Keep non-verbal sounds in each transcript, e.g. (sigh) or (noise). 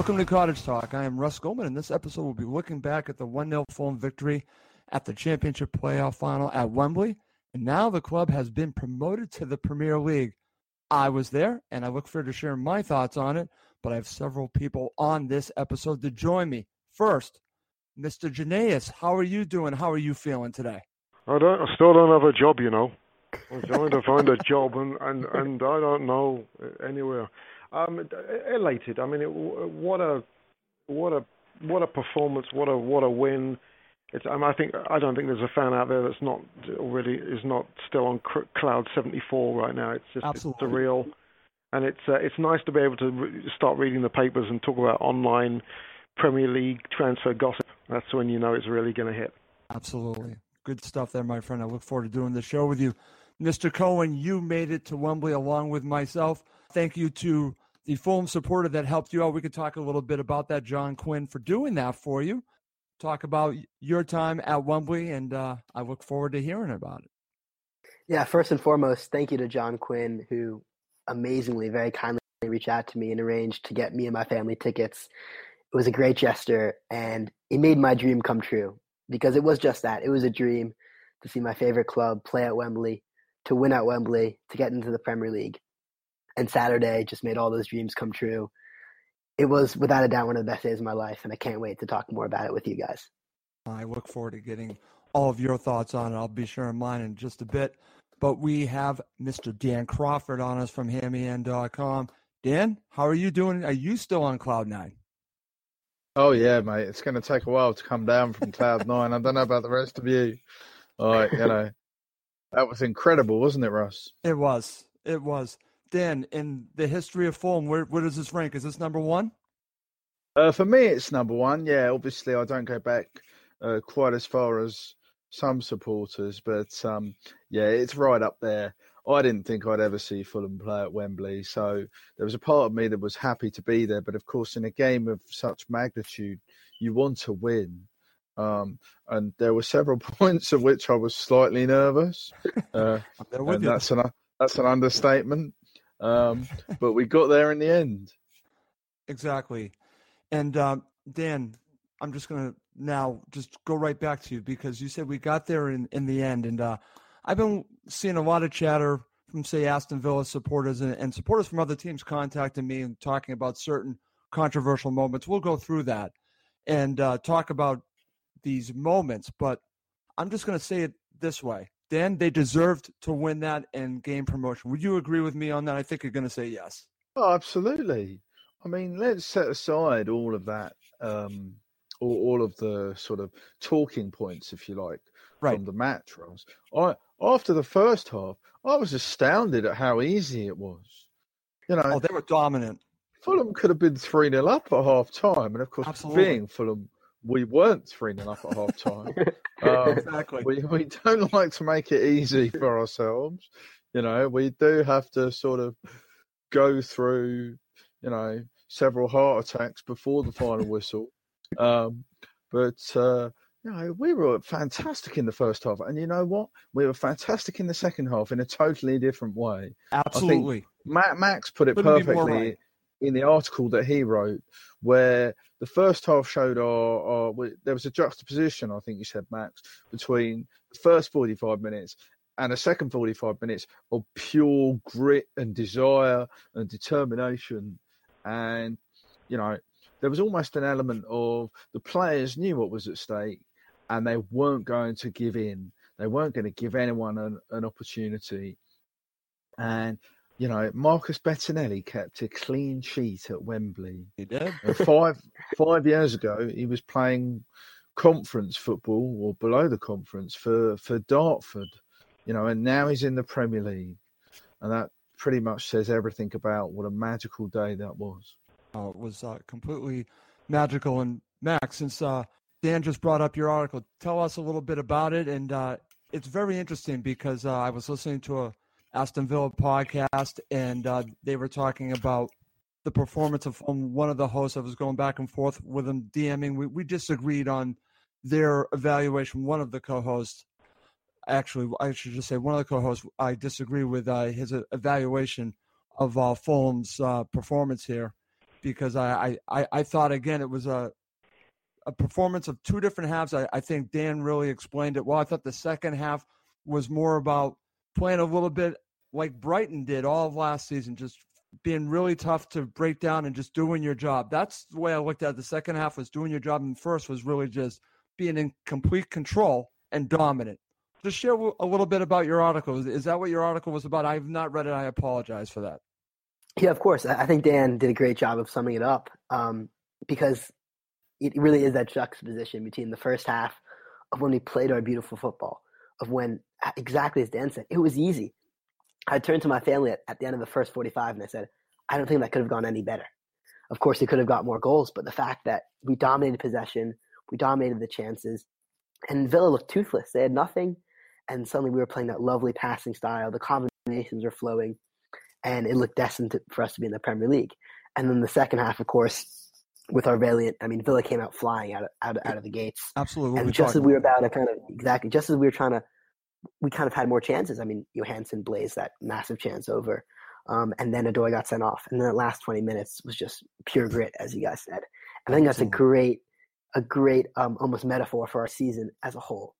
Welcome to Cottage Talk. I am Russ Goldman, and this episode will be looking back at the 1 0 Fulham victory at the championship playoff final at Wembley. And now the club has been promoted to the Premier League. I was there, and I look forward to sharing my thoughts on it. But I have several people on this episode to join me. First, Mr. Giannis, how are you doing? How are you feeling today? I don't. I still don't have a job, you know. I'm trying to find a job, and, and, and I don't know anywhere. Um, elated. I mean, it, what a what a what a performance. What a what a win. It's, I, think I don't think there's a fan out there that's not already is not still on cloud 74 right now. It's just Absolutely. it's surreal, and it's uh, it's nice to be able to re- start reading the papers and talk about online Premier League transfer gossip. That's when you know it's really going to hit. Absolutely, good stuff there, my friend. I look forward to doing the show with you, Mr. Cohen. You made it to Wembley along with myself. Thank you to the Fulham supporter that helped you out. We could talk a little bit about that, John Quinn, for doing that for you. Talk about your time at Wembley, and uh, I look forward to hearing about it. Yeah, first and foremost, thank you to John Quinn, who amazingly, very kindly reached out to me and arranged to get me and my family tickets. It was a great gesture, and it made my dream come true because it was just that. It was a dream to see my favorite club play at Wembley, to win at Wembley, to get into the Premier League and Saturday just made all those dreams come true. It was without a doubt one of the best days of my life, and I can't wait to talk more about it with you guys. I look forward to getting all of your thoughts on it. I'll be sharing mine in just a bit. But we have Mr. Dan Crawford on us from HammyEnd.com. Dan, how are you doing? Are you still on Cloud Nine? Oh yeah, mate. It's going to take a while to come down from Cloud (laughs) Nine. I don't know about the rest of you. All right, you know, that was incredible, wasn't it, Russ? It was. It was. Dan, in the history of Fulham, where, where does this rank? Is this number one? Uh, for me, it's number one. Yeah, obviously, I don't go back uh, quite as far as some supporters, but um, yeah, it's right up there. I didn't think I'd ever see Fulham play at Wembley. So there was a part of me that was happy to be there. But of course, in a game of such magnitude, you want to win. Um, and there were several (laughs) points of which I was slightly nervous. (laughs) Uh, and that's an that's an understatement. Um, (laughs) but we got there in the end. Exactly. And um, Dan, I'm just going to now just go right back to you because you said we got there in, in the end. And uh, I've been seeing a lot of chatter from, say, Aston Villa supporters and, and supporters from other teams contacting me and talking about certain controversial moments. We'll go through that and uh, talk about these moments. But I'm just going to say it this way Dan, they deserved to win that and gain promotion. Would you agree with me on that? I think you're going to say yes. Oh, absolutely. I mean, let's set aside all of that, um, all, all of the sort of talking points, if you like, right. from the match, Ross. I after the first half, I was astounded at how easy it was. You know, oh, they were dominant. Fulham could have been three 0 up at half time, and of course, Absolutely. being Fulham, we weren't 3 0 up at half time. (laughs) um, exactly. We, we don't (laughs) like to make it easy for ourselves. You know, we do have to sort of go through, you know, several heart attacks before the final whistle. Um, but, uh, you know, we were fantastic in the first half. And you know what? We were fantastic in the second half in a totally different way. Absolutely. Matt, Max put it Couldn't be more perfectly right. In the article that he wrote, where the first half showed our, our we- there was a juxtaposition, I think you said, Max, between the first 45 minutes and the second 45 minutes of pure grit and desire and determination. And, you know, there was almost an element of the players knew what was at stake and they weren't going to give in. They weren't going to give anyone an, an opportunity. And you know, Marcus Bettinelli kept a clean sheet at Wembley. He did. Five five years ago, he was playing conference football or below the conference for for Dartford. You know, and now he's in the Premier League, and that pretty much says everything about what a magical day that was. Oh, it was uh, completely magical. And Max, since uh, Dan just brought up your article, tell us a little bit about it. And uh, it's very interesting because uh, I was listening to a Aston Villa podcast, and uh, they were talking about the performance of um, one of the hosts. I was going back and forth with him, DMing. We we disagreed on their evaluation. One of the co-hosts, actually, I should just say one of the co-hosts, I disagree with uh, his uh, evaluation of uh, Fulham's uh, performance here because I, I, I thought again it was a a performance of two different halves. I, I think Dan really explained it well. I thought the second half was more about playing a little bit like Brighton did all of last season, just being really tough to break down and just doing your job. That's the way I looked at it. The second half was doing your job, and the first was really just being in complete control and dominant. Just share a little bit about your article. Is- that what your article was about? I have not read it. I apologize for that. Yeah, of course. I I think Dan did a great job of summing it up um, because it really is that juxtaposition between the first half of when we played our beautiful football, of when, uh, exactly as Dan said, it was easy. I turned to my family at, at the end of the first 45 and I said, I don't think that could have gone any better. Of course, he could have got more goals, but the fact that we dominated possession, we dominated the chances, and Villa looked toothless. They had nothing, and suddenly we were playing that lovely passing style. The combinations were flowing, and it looked destined to, for us to be in the Premier League. And then the second half, of course, with our valiant, I mean, Villa came out flying out of, out of, out of the gates. Absolutely. What And we just as we were about to kind of exactly, just as we were trying to, we kind of had more chances. I mean, Johansen blazed that massive chance over, um, and then Odoi got sent off, and then the last twenty minutes was just pure grit, as you guys said. And I think that's a great, a great, um, almost metaphor for our season as a whole,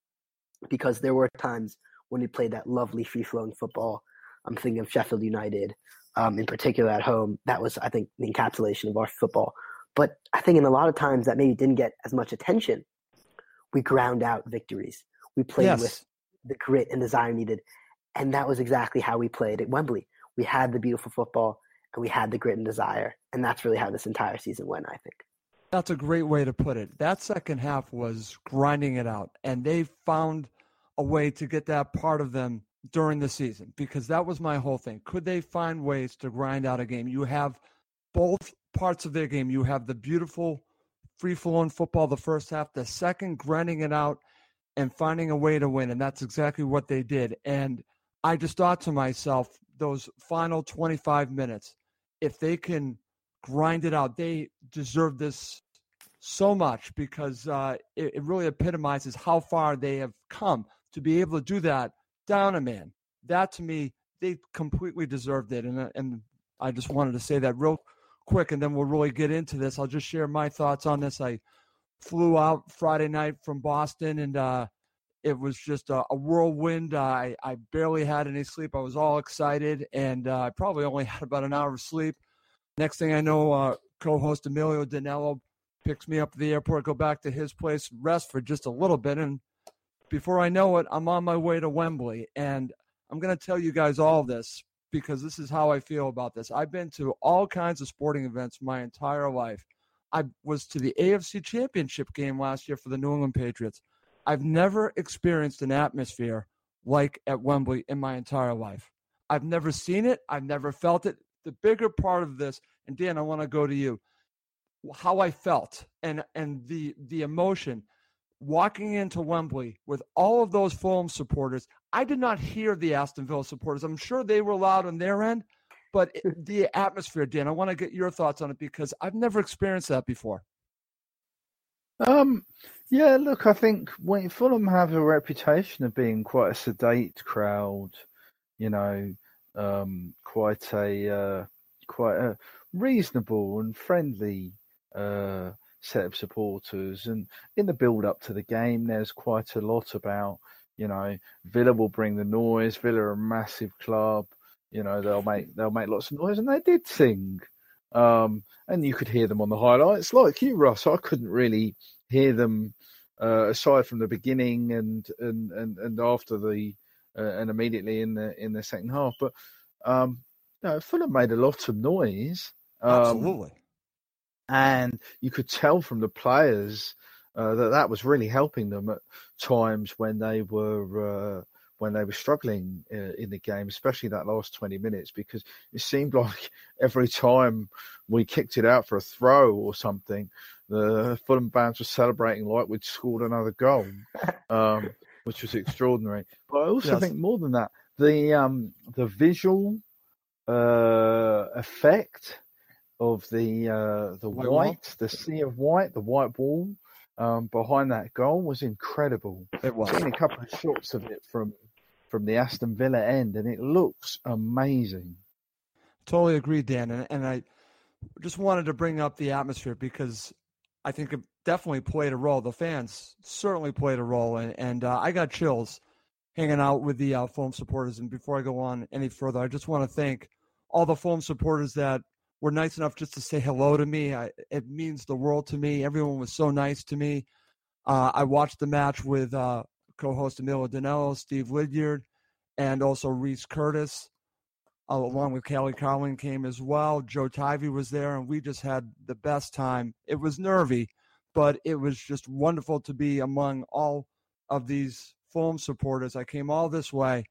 because there were times when we played that lovely free flowing football. I'm thinking of Sheffield United, um, in particular at home. That was, I think, the encapsulation of our football. But I think in a lot of times that maybe didn't get as much attention. We ground out victories. We played Yes. with the grit and desire needed. And that was exactly how we played at Wembley. We had the beautiful football and we had the grit and desire. And that's really how this entire season went, I think. That's a great way to put it. That second half was grinding it out, and they found a way to get that part of them during the season because that was my whole thing. Could they find ways to grind out a game? You have both parts of their game. You have the beautiful free flowing football the first half, the second grinding it out and finding a way to win, and that's exactly what they did. And I just thought to myself, those final 25 minutes, if they can grind it out, they deserve this so much because uh, it, it, really epitomizes how far they have come to be able to do that down a man. That to me, they completely deserved it, and uh, and I just wanted to say that real quick, and then we'll really get into this. I'll just share my thoughts on this. I flew out Friday night from Boston, and uh, it was just a, a whirlwind. I I barely had any sleep. I was all excited, and uh, I probably only (laughs) had about an hour of sleep. Next thing I know, uh, co-host Emilio Danello picks me up at the airport, go back to his place, rest for just a little bit, and before I know it, I'm on my way to Wembley. And I'm going to tell you guys all this because this is how I feel about this. I've been to all kinds of sporting events my entire life. I was to the AFC Championship game last year for the New England Patriots. I've never experienced an atmosphere like at Wembley in my entire life. I've never seen it, I've never felt it. The bigger part of this, and Dan, I want to go to you how I felt and and the the emotion walking into Wembley with all of those Fulham supporters. I did not hear the Aston Villa supporters. I'm sure they were loud on their end, but (laughs) the atmosphere, Dan, I want to get your thoughts on it because I've never experienced that before. Um, yeah, look, I think when Fulham have a reputation of being quite a sedate crowd, you know, um, quite a uh, quite a reasonable and friendly uh, set of supporters. And in the build up to the game, there's quite a lot about, you know, Villa will bring the noise. Villa are a massive club. You know, they'll make (laughs) they'll make lots of noise, and they did sing. Um, and you could hear them on the highlights, like you, Russ. I couldn't really hear them uh, aside from the beginning and and and, and after the uh, and immediately in the in the second half. But um, you know, Fulham made a lot of noise. Um, Absolutely and you could tell from the players uh, that that was really helping them at times when they were uh, when they were struggling uh, in the game, especially that last twenty minutes, because it seemed (laughs) like every time we kicked it out for a throw or something, the Fulham fans were celebrating like we'd scored another goal, um, which was extraordinary. But I (laughs) also yes. think more than that, the um, the visual uh, effect of the uh, the white, white the sea of white, the white wall um, behind that goal was incredible. It was. I've seen a couple of shots of it from from the Aston Villa end, and it looks amazing. Totally agree, Dan, and, and I just wanted to bring up the atmosphere because I think it definitely played a role. The fans certainly played a role, and, and uh, I got chills hanging out with the uh, Fulham supporters. And before I go on any further, I just want to thank all the Fulham supporters that were nice enough just to say hello to me. I, it means the world to me. Everyone was so nice to me. Uh, I watched the match with uh, co-host Emilio Danello, Steve Lydiard, and also Reese Curtis, uh, along with Kelly Carlin came as well. Joe Tivey was there, and we just had the best time. It was nervy, but it was just wonderful to be among all of these Fulham supporters. I came all this way,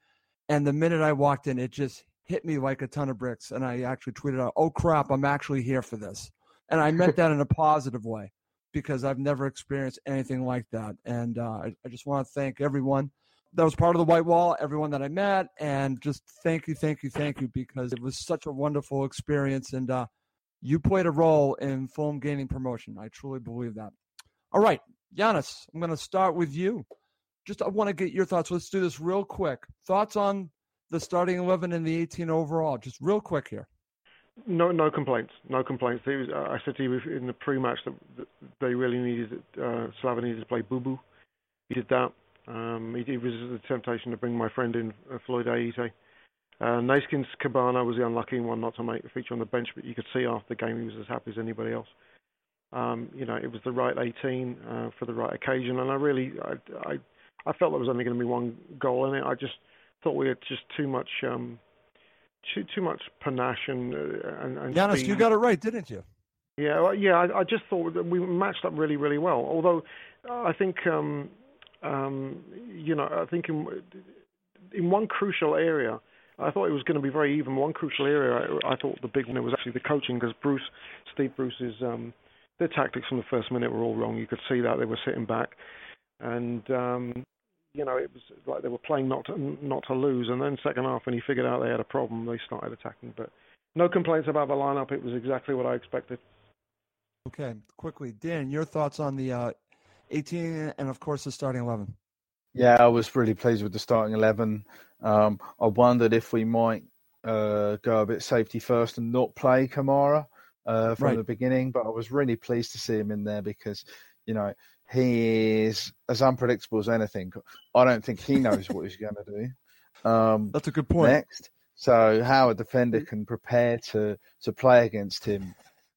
and the minute I walked in, it just hit me like a ton of bricks. And I actually tweeted out, oh crap, I'm actually here for this. And I meant that in a (laughs) positive way because I've never experienced anything like that. And uh, I, I just want to thank everyone that was part of the White Wall, everyone that I met, and just thank you, thank you, thank you because it was such a wonderful experience. And uh, you played a role in Fulham gaining promotion. I truly believe that. All right, Giannis, I'm going to start with you. Just I want to get your thoughts. Let's do this real quick. Thoughts on the starting 11 and the 18 overall? Just real quick here. No, no complaints. No complaints. Was, uh, I said to you in the pre-match that, that they really needed uh, Slava needed to play Boo Boo. He did that. Um, he, he was the temptation to bring my friend in, uh, Floyd Ayité. Uh, Kebano was the unlucky one not to make a feature on the bench, but you could see after the game he was as happy as anybody else. Um, you know, it was the right 18 uh, for the right occasion, and I really, I, I, I felt there was only going to be one goal in it. I just thought we had just too much um, too too much panache and uh, and, and Giannis, you got it right, didn't you? Yeah, well, yeah. I, I, just thought that we matched up really, really well. Although I think, um, um, you know, I think in in one crucial area, I thought it was going to be very even. One crucial area, I, I thought the big winner was actually the coaching because Bruce, Steve Bruce's, um, their tactics from the first minute were all wrong. You could see that they were sitting back, and um, you know, it was like they were playing not to, not to lose. And then second half, when he figured out they had a problem, they started attacking. But no complaints about the lineup. It was exactly what I expected. Okay, quickly, Dan, your thoughts on the uh, 18 and of course the starting 11. Yeah, I was really pleased with the starting 11. Um, I wondered if we might uh, go a bit safety first and not play Kamara uh, from Right. the beginning, but I was really pleased to see him in there because, you know, he is as unpredictable as anything. I don't think he knows what he's going to do. Um, That's a good point. Next, so how a defender can prepare to to play against him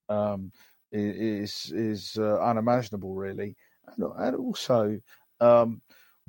um, is is uh, unimaginable, really. And, and also, um,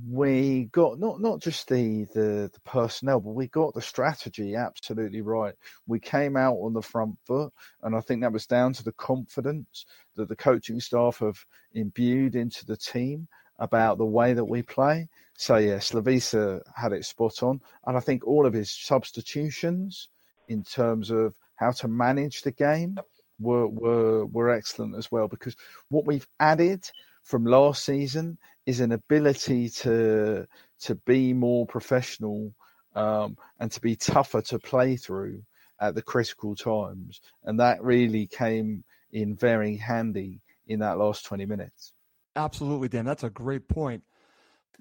we got not not just the, the the personnel, but we got the strategy absolutely right. We came out on the front foot, and I think that was down to the confidence that the coaching staff have imbued into the team about the way that we play. So yeah, Slavisa had it spot on, and I think all of his substitutions in terms of how to manage the game were were were excellent as well. Because what we've added from last season is an ability to to be more professional um, and to be tougher to play through at the critical times, and that really came in very handy in that last twenty minutes. Absolutely, Dan. That's a great point.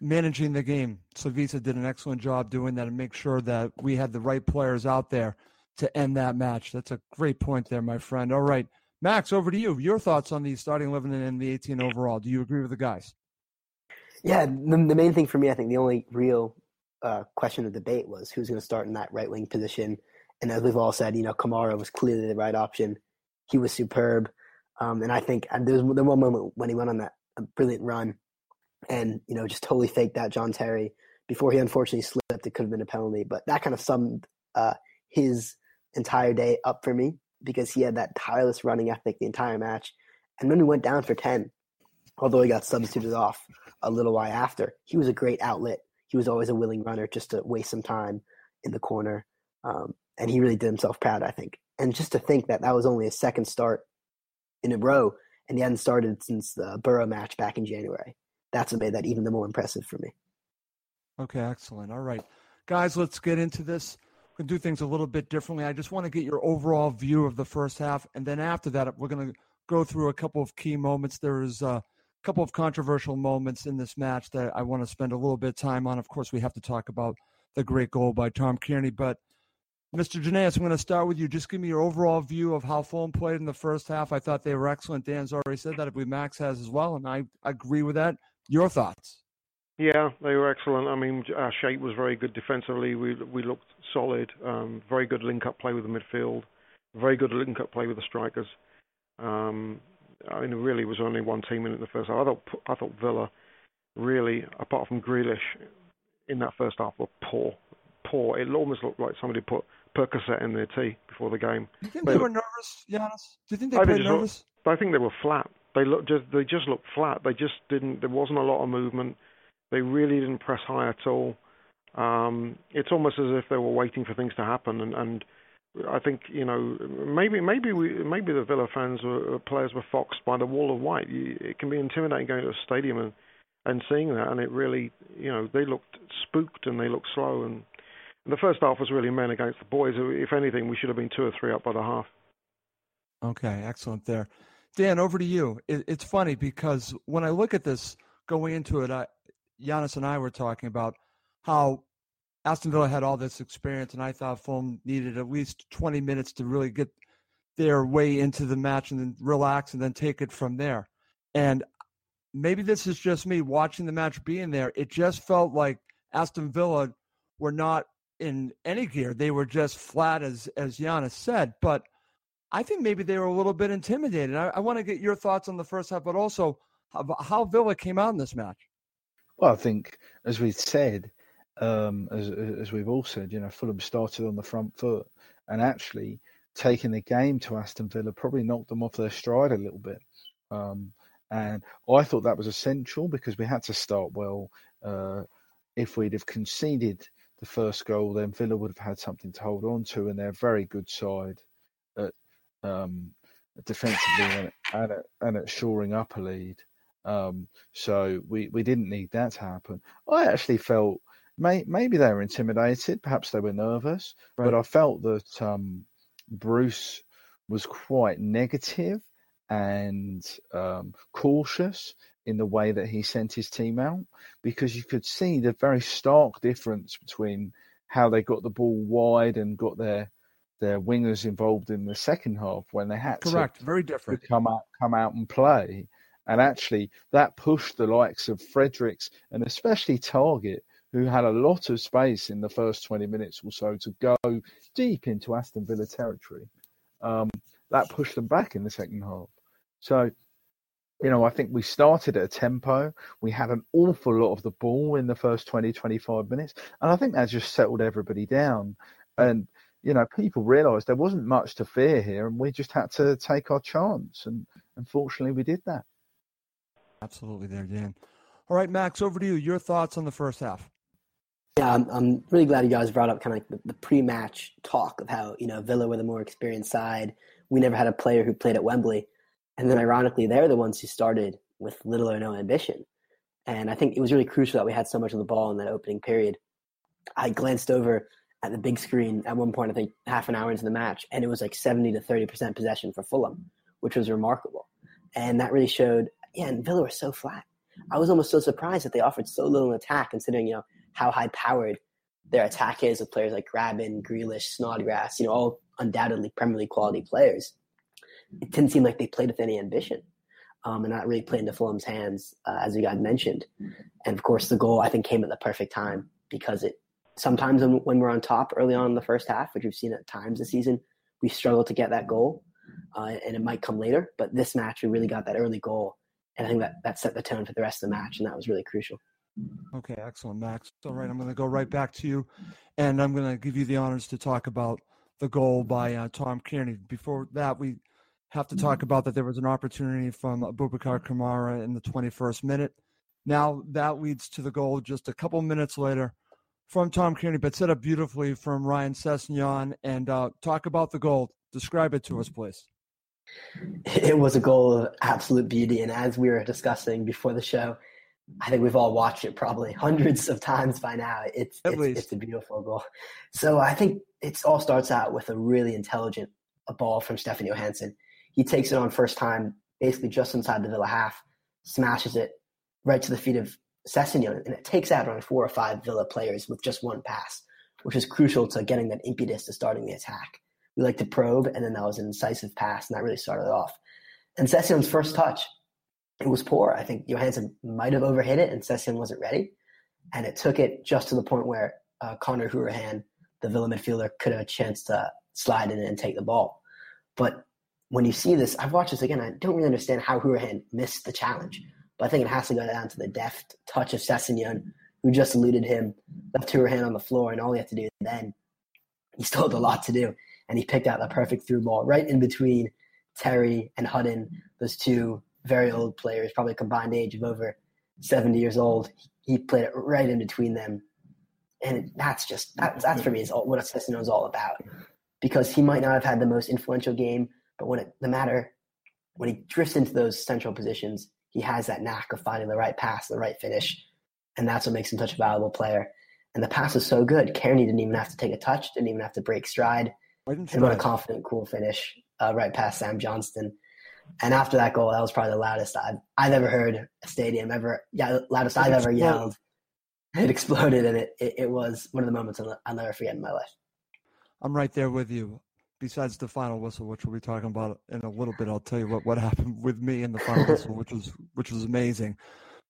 Managing the game. Slavisa did an excellent job doing that and make sure that we had the right players out there to end that match. That's a great point there, my friend. All right. Max, over to you. Your thoughts on the starting 11 and the 18 overall. Do you agree with the guys? Yeah, the, the main thing for me, I think the only real uh, question of debate was who's going to start in that right wing position. And as we've all said, you know, Kamara was clearly the right option. He was superb. Um, and I think there was the one moment when he went on that brilliant run and, you know, just totally faked out John Terry before he unfortunately slipped. It could have been a penalty. But that kind of summed uh, his entire day up for me because he had that tireless running ethic the entire match. And then we went down for 10, although he got substituted off a little while after, he was a great outlet. He was always a willing runner just to waste some time in the corner. Um, and he really did himself proud, I think. And just to think that that was only his second start in a row and he hadn't started since the Burrow match back in January. That's what made that even the more impressive for me. Okay, excellent. All right. Guys, let's get into this. We're to do things a little bit differently. I just want to get your overall view of the first half. And then after that, we're going to go through a couple of key moments. There is a couple of controversial moments in this match that I want to spend a little bit of time on. Of course, we have to talk about the great goal by Tom Kearney. But Mr. Janaeus, I'm going to start with you. Just give me your overall view of how Fulham played in the first half. I thought they were excellent. Dan's already said that. I believe Max has as well, and I agree with that. Your thoughts? Yeah, they were excellent. I mean, our shape was very good defensively. We we looked solid. Um, very good link-up play with the midfield. Very good link-up play with the strikers. Um, I mean, it really was only one team in it in the first half. I thought I thought Villa really, apart from Grealish, in that first half were poor, poor. It almost looked like somebody put Percocet in their tea before the game. Do you think But- they were nervous, Giannis? Do you think they I think played look- nervous? I think they were flat. They looked just they just looked flat. They just didn't. There wasn't a lot of movement. They really didn't press high at all. Um, it's almost as if they were waiting for things to happen. And, and I think you know maybe maybe we maybe the Villa fans were uh, players were foxed by the wall of white. It can be intimidating going to a stadium and and seeing that. And it really you know they looked spooked and they looked slow. And, and the first half was really men against the boys. If anything, we should have been two or three up by the half. Okay, excellent there. Dan, over to you. It, it's funny because when I look at this going into it, I, Giannis and I were talking about how Aston Villa had all this experience, and I thought Fulham needed at least 20 minutes to really get their way into the match and then relax and then take it from there. And maybe this is just me watching the match being there. It just felt like Aston Villa were not in any gear. They were just flat, as as Giannis said. But I think maybe they were a little bit intimidated. I, I want to get your thoughts on the first half, but also how, how Villa came out in this match. Well, I think, as we said, um, as as we've all said, you know, Fulham started on the front foot, and actually taking the game to Aston Villa probably knocked them off their stride a little bit. Um, and I thought that was essential because we had to start well. Uh, if we'd have conceded the first goal, then Villa would have had something to hold on to, and they're a very good side at um, defensively and, and, at, and at shoring up a lead. Um, so we, we didn't need that to happen. I actually felt may, maybe they were intimidated, perhaps they were nervous, right. but I felt that um, Bruce was quite negative and um, cautious in the way that he sent his team out because you could see the very stark difference between how they got the ball wide and got their their wingers involved in the second half when they had correct to, very different to come out come out and play and actually that pushed the likes of Fredericks and especially Targett who had a lot of space in the first 20 minutes or so to go deep into Aston Villa territory um, that pushed them back in the second half so you know, I think we started at a tempo. We had an awful lot of the ball in the first 20, 25 minutes. And I think that just settled everybody down. And, you know, people realised there wasn't much to fear here and we just had to take our chance. And unfortunately, we did that. Absolutely there, Dan. All right, Max, over to you. Your thoughts on the first half. Yeah, I'm, I'm really glad you guys brought up kind of like the, the pre-match talk of how, you know, Villa were the more experienced side. We never had a player who played at Wembley and then ironically, they're the ones who started with little or no ambition. And I think it was really crucial that we had so much of the ball in that opening period. I glanced over at the big screen at one point, I think half an hour into the match, and it was like 70 to 30% possession for Fulham, which was remarkable. And that really showed, yeah, and Villa were so flat. I was almost so surprised that they offered so little in attack, considering, you know, how high powered their attack is with players like Grabban, Grealish, Snodgrass, you know, all undoubtedly Premier League quality players it didn't seem like they played with any ambition. Um, and not really played into Fulham's hands, uh, as you got mentioned. And of course, the goal I think came at the perfect time because it sometimes when, when we're on top early on in the first half, which we've seen at times this season, we struggle to get that goal, uh, and it might come later. But this match, we really got that early goal, and I think that that set the tone for the rest of the match, and that was really crucial. Okay, excellent, Max. All right, I'm going to go right back to you, and I'm going to give you the honors to talk about the goal by uh, Tom Cairney. Before that, we have to talk about that there was an opportunity from Boubacar Kamara in the 21st minute. Now that leads to the goal just a couple minutes later from Tom Cairney, but set up beautifully from Ryan Sessegnon. And uh, talk about the goal. Describe it to us, please. It was a goal of absolute beauty. And as we were discussing before the show, I think we've all watched it probably (laughs) hundreds of times by now. It's it's, it's a beautiful goal. So I think it all starts out with a really intelligent a ball from Stefan Johansen. He takes it on first time, basically just inside the Villa half, smashes it right to the feet of Sessegnon, and it takes out around four or five Villa players with just one pass, which is crucial to getting that impetus to starting the attack. We like to probe, and then that was an incisive pass, and that really started it off. And Sessegnon's first touch, it was poor. I think Johansen might have overhit it, and Sessegnon wasn't ready. And it took it just to the point where uh, Conor Hourihane, the Villa midfielder, could have a chance to slide in and take the ball. But when you see this, I've watched this again. I don't really understand how Hourihane missed the challenge, but I think it has to go down to the deft touch of Sessegnon, who just eluded him, left Hourihane on the floor, and all he had to do then, he still had a lot to do, and he picked out the perfect through ball right in between Terry and Hutton, those two very old players, probably combined age of over 70 years old. He played it right in between them. And that's just, that, that's for me is all, what Sessegnon is all about. Because he might not have had the most influential game but when it, the matter, when he drifts into those central positions, he has that knack of finding the right pass, the right finish, and that's what makes him such a valuable player. And the pass was so good. Cairney didn't even have to take a touch, didn't even have to break stride. And what a confident, cool finish uh, right past Sam Johnstone. And after that goal, that was probably the loudest I've, I've ever heard a stadium ever. Yeah, loudest I've ever yelled. It exploded, and it, it, it was one of the moments I'll never forget in my life. I'm right there with you besides the final whistle, which we'll be talking about in a little bit, I'll tell you what, what (laughs) happened with me in the final (laughs) whistle, which was which was amazing.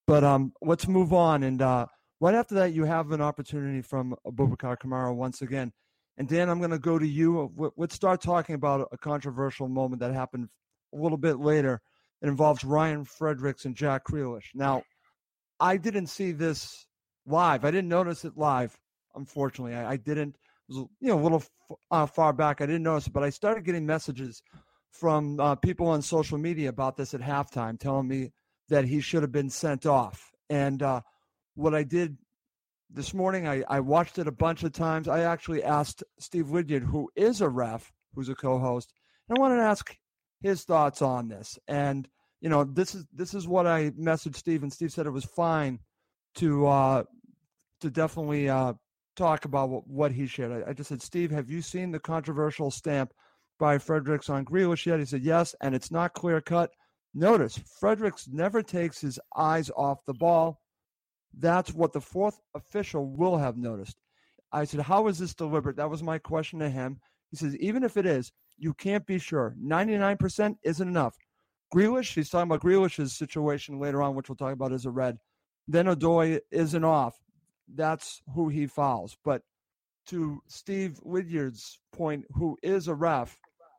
But um, let's move on. And uh, right after that, you have an opportunity from Boubacar Kamara once again. And Dan, I'm going to go to you. Let's start talking about a controversial moment that happened a little bit later. It involves Ryan Fredericks and Jack Grealish. Now, I didn't see this live. I didn't notice it live. Unfortunately, I, I didn't was you know a little uh, far back. I didn't notice it, but I started getting messages from uh, people on social media about this at halftime, telling me that he should have been sent off. And uh, what I did this morning, I, I watched it a bunch of times. I actually asked Steve Wydyard, who is a ref, who's a co-host, and I wanted to ask his thoughts on this. And you know, this is this is what I messaged Steve, and Steve said it was fine to uh, to definitely uh, talk about what, what he shared. I, I, just said, Steve, have you seen the controversial stamp by Fredericks on Grealish yet? He said yes, and it's not clear cut. Notice Fredericks never takes his eyes off the ball. That's what the fourth official will have noticed. I said, How is this deliberate? That was my question to him. He says, Even if it is, you can't be sure. 99% isn't enough. Grealish, he's talking about Grealish's situation later on, which we'll talk about as a red. Then Odoi isn't off. That's who he fouls. But to Steve Wydyard's point, who is a ref,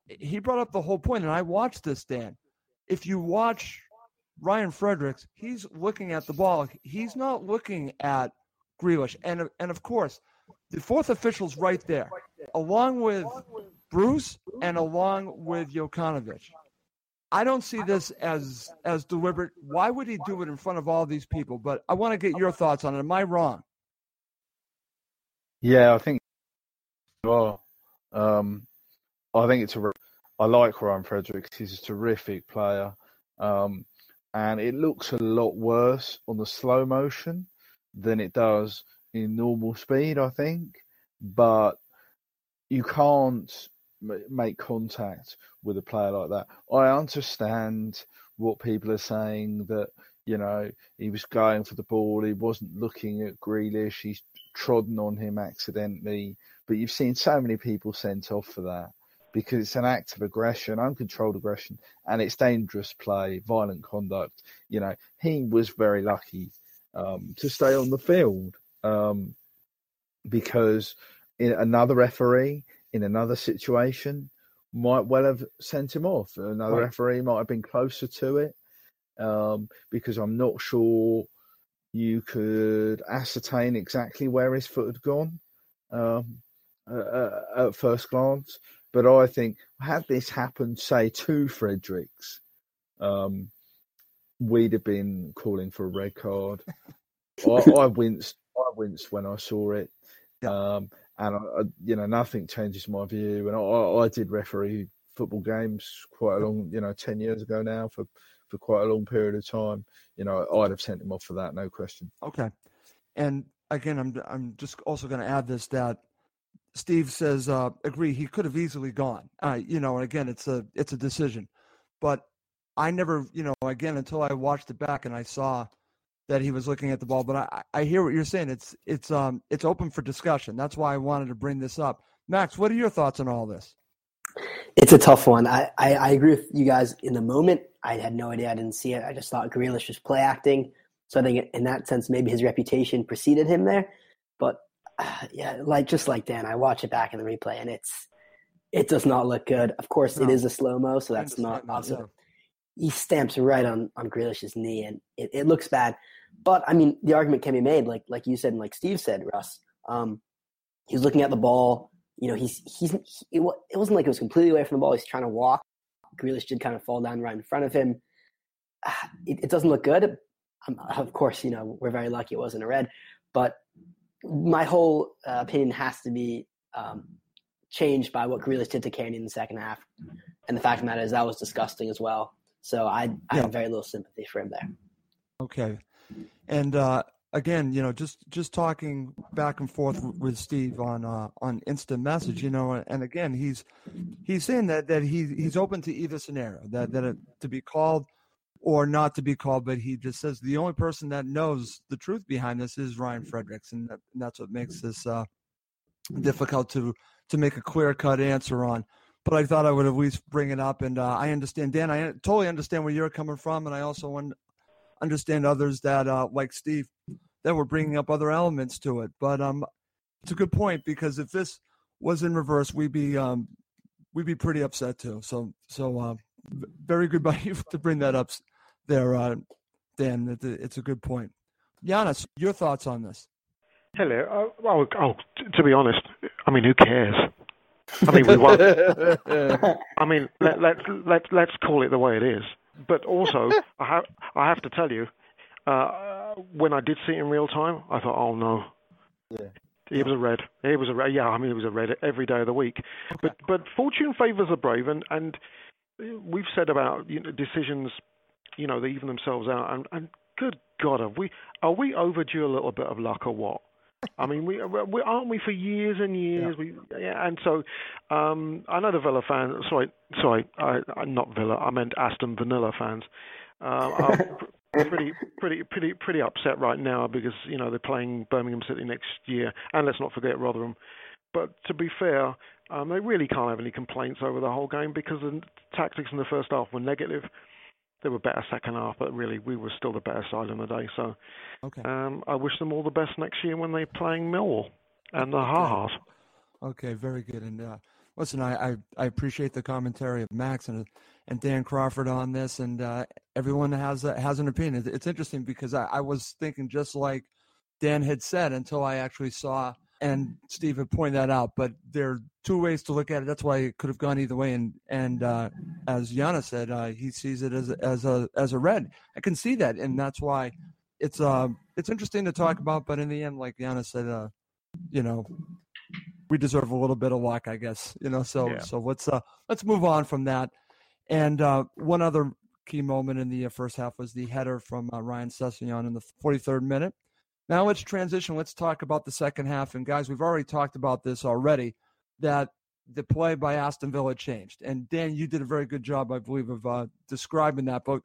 he brought up the whole point, and I watched this, Dan. If you watch Ryan Fredericks, he's looking at the ball. He's not looking at Grealish. And, and of course, the fourth official's right there, along with Bruce and along with Jokanovic. I don't see this as as deliberate. Why would he do it in front of all these people? But I want to get your thoughts on it. Am I wrong? Yeah, I think. Well, um, I think it's a. I like Ryan Fredericks. He's a terrific player, um, and it looks a lot worse on the slow motion than it does in normal speed. I think, but you can't make contact with a player like that. I understand what people are saying that you know he was going for the ball, he wasn't looking at Grealish, he's trodden on him accidentally. But you've seen so many people sent off for that because it's an act of aggression, uncontrolled aggression, and it's dangerous play, violent conduct. You know, he was very lucky um, to stay on the field um, because another referee in another situation might well have sent him off. Another right. referee might have been closer to it um, because I'm not sure you could ascertain exactly where his foot had gone um, uh, at first glance. But I think had this happened, say, to Fredericks, um, we'd have been calling for a red card. (laughs) I, I, winced. I winced when I saw it. Um, and I, you know nothing changes my view. And I, I did referee football games quite a long, you know, ten years ago now for for quite a long period of time. You know, I'd have sent him off for that, no question. Okay, and again, I'm I'm just also going to add this that Steve says uh, agree he could have easily gone. Uh, you know, and again, it's a it's a decision, but I never, you know, again until I watched it back and I saw that he was looking at the ball. But I, I hear what you're saying. It's it's um it's open for discussion. That's why I wanted to bring this up. Max, what are your thoughts on all this? It's a tough one. I, I, I agree with you guys in the moment. I had no idea. I didn't see it. I just thought Grealish was play acting. So I think in that sense, maybe his reputation preceded him there. But uh, (sighs) yeah, like just like Dan, I watch it back in the replay, and it's it does not look good. Of course, no. it is a slow mo, so that's not also. He stamps right on on Grealish's knee, and it, it looks bad. But I mean, the argument can be made, like like you said, and like Steve said, Russ. Um, he's looking at the ball. You know, he's he's he, it wasn't like it was completely away from the ball. He's trying to walk. Grealish did kind of fall down right in front of him. (sighs) It, it doesn't look good. Um, of course, you know we're very lucky it wasn't a red, but my whole uh, opinion has to be um, changed by what Grealish did to Cairney in the second half, and the fact of the matter is that was disgusting as well. So I, I yeah. have very little sympathy for him there. Okay, and uh, again, you know, just just talking back and forth with Steve on uh, on instant message, you know, and again, he's he's saying that that he he's open to either scenario, that that it, to be called or not to be called, but he just says the only person that knows the truth behind this is Ryan Fredericks, and, that, and that's what makes this uh, difficult to to make a clear cut answer on. But I thought I would at least bring it up, and uh, I understand, Dan. I totally understand where you're coming from, and I also understand others that, uh, like Steve, that were bringing up other elements to it. But um, it's a good point because if this was in reverse, we'd be um, we'd be pretty upset too. So so uh, very good (laughs) by you to bring that up there, uh, Dan. It's a good point. Giannis, your thoughts on this? Hello. Uh, well, oh, to be honest, I mean, who cares? I mean, we won't. (laughs) I mean, let let let let's call it the way it is. But also, (laughs) I have I have to tell you, uh, when I did see it in real time, I thought, oh no. Yeah. He was a red. He was a red. Yeah, I mean, he was a red every day of the week. Okay. But but fortune favours the brave, and and we've said about you know, decisions you know, they even themselves out. And, and good God, have we are we overdue a little bit of luck or what? I mean, we, we aren't we for years and years. Yeah. We yeah, and so um, I know the Villa fans. Sorry, sorry, I, I, not Villa. I meant Aston Vanilla fans. Uh, are (laughs) pretty pretty pretty pretty upset right now because you know they're playing Birmingham City next year, and let's not forget Rotherham. But to be fair, um, they really can't have any complaints over the whole game because the tactics in the first half were negative they were better second half, but really we were still the better side on the day. So okay. um, I wish them all the best next year when they're playing Millwall and the Ha Okay, very good. And uh, listen, I, I, I appreciate the commentary of Max and and Dan Crawford on this, and uh, everyone that has a, has an opinion. It's interesting because I, I was thinking just like Dan had said until I actually saw and Steve had pointed that out. But there are two ways to look at it. That's why it could have gone either way. And and uh, as Giannis said, uh, he sees it as as a as a red. I can see that, and that's why it's uh it's interesting to talk about. But in the end, like Giannis said, uh, you know, we deserve a little bit of luck, I guess. You know, so yeah. so let's uh let's move on from that. And uh, one other key moment in the uh, first half was the header from uh, Ryan Sessegnon in the 43rd minute. Now let's transition. Let's talk about the second half. And guys, we've already talked about this already that the play by Aston Villa changed. And Dan, you did a very good job, I believe, of uh, describing that. But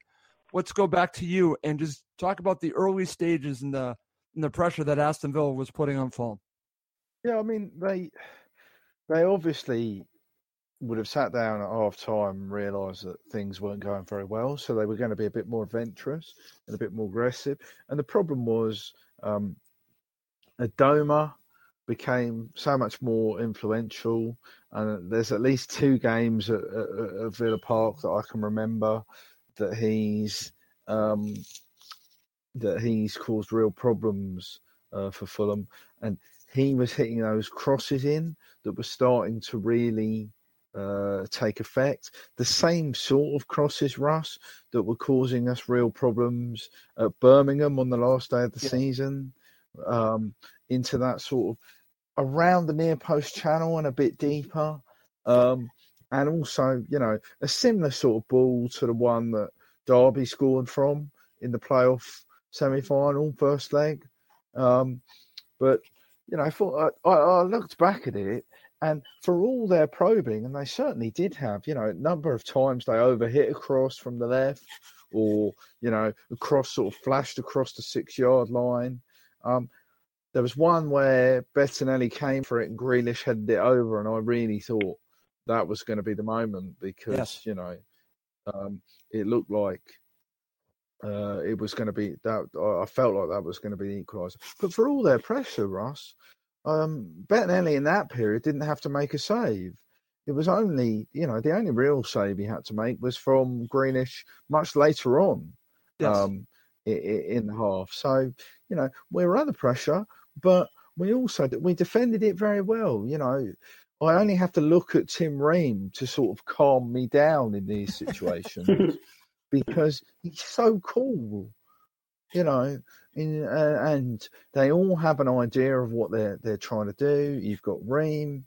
let's go back to you and just talk about the early stages and the and the pressure that Aston Villa was putting on Fulham. Yeah, I mean they they obviously would have sat down at half time and realised that things weren't going very well, so they were going to be a bit more adventurous and a bit more aggressive. And the problem was um, Adomah became so much more influential. And there's at least two games at, at, at Villa Park that I can remember that he's um, that he's caused real problems uh, for Fulham, and he was hitting those crosses in that were starting to really uh, take effect. The same sort of crosses, Russ, that were causing us real problems at Birmingham on the last day of the yeah. season, um, into that sort of around the near post channel and a bit deeper. Um, and also, you know, a similar sort of ball to the one that Derby scored from in the playoff semi final, first leg. Um, but, you know, I thought I, I looked back at it and for all their probing, and they certainly did have, you know, a number of times they overhit across from the left, or you know, across sort of flashed across the six-yard line. Um, there was one where Bettinelli came for it and Grealish headed it over, and I really thought that was going to be the moment because yes. you know um, it looked like uh, it was going to be that. I felt like that was going to be the equaliser. But for all their pressure, Russ, um, Bettinelli in that period didn't have to make a save. It was only, you know, the only real save he had to make was from Grealish much later on yes. um, in, half. So, you know, we were under pressure, but we also we defended it very well. You know, I only have to look at Tim Ream to sort of calm me down in these situations (laughs) because he's so cool. You know, in, uh, and they all have an idea of what they're they're trying to do. You've got Ream,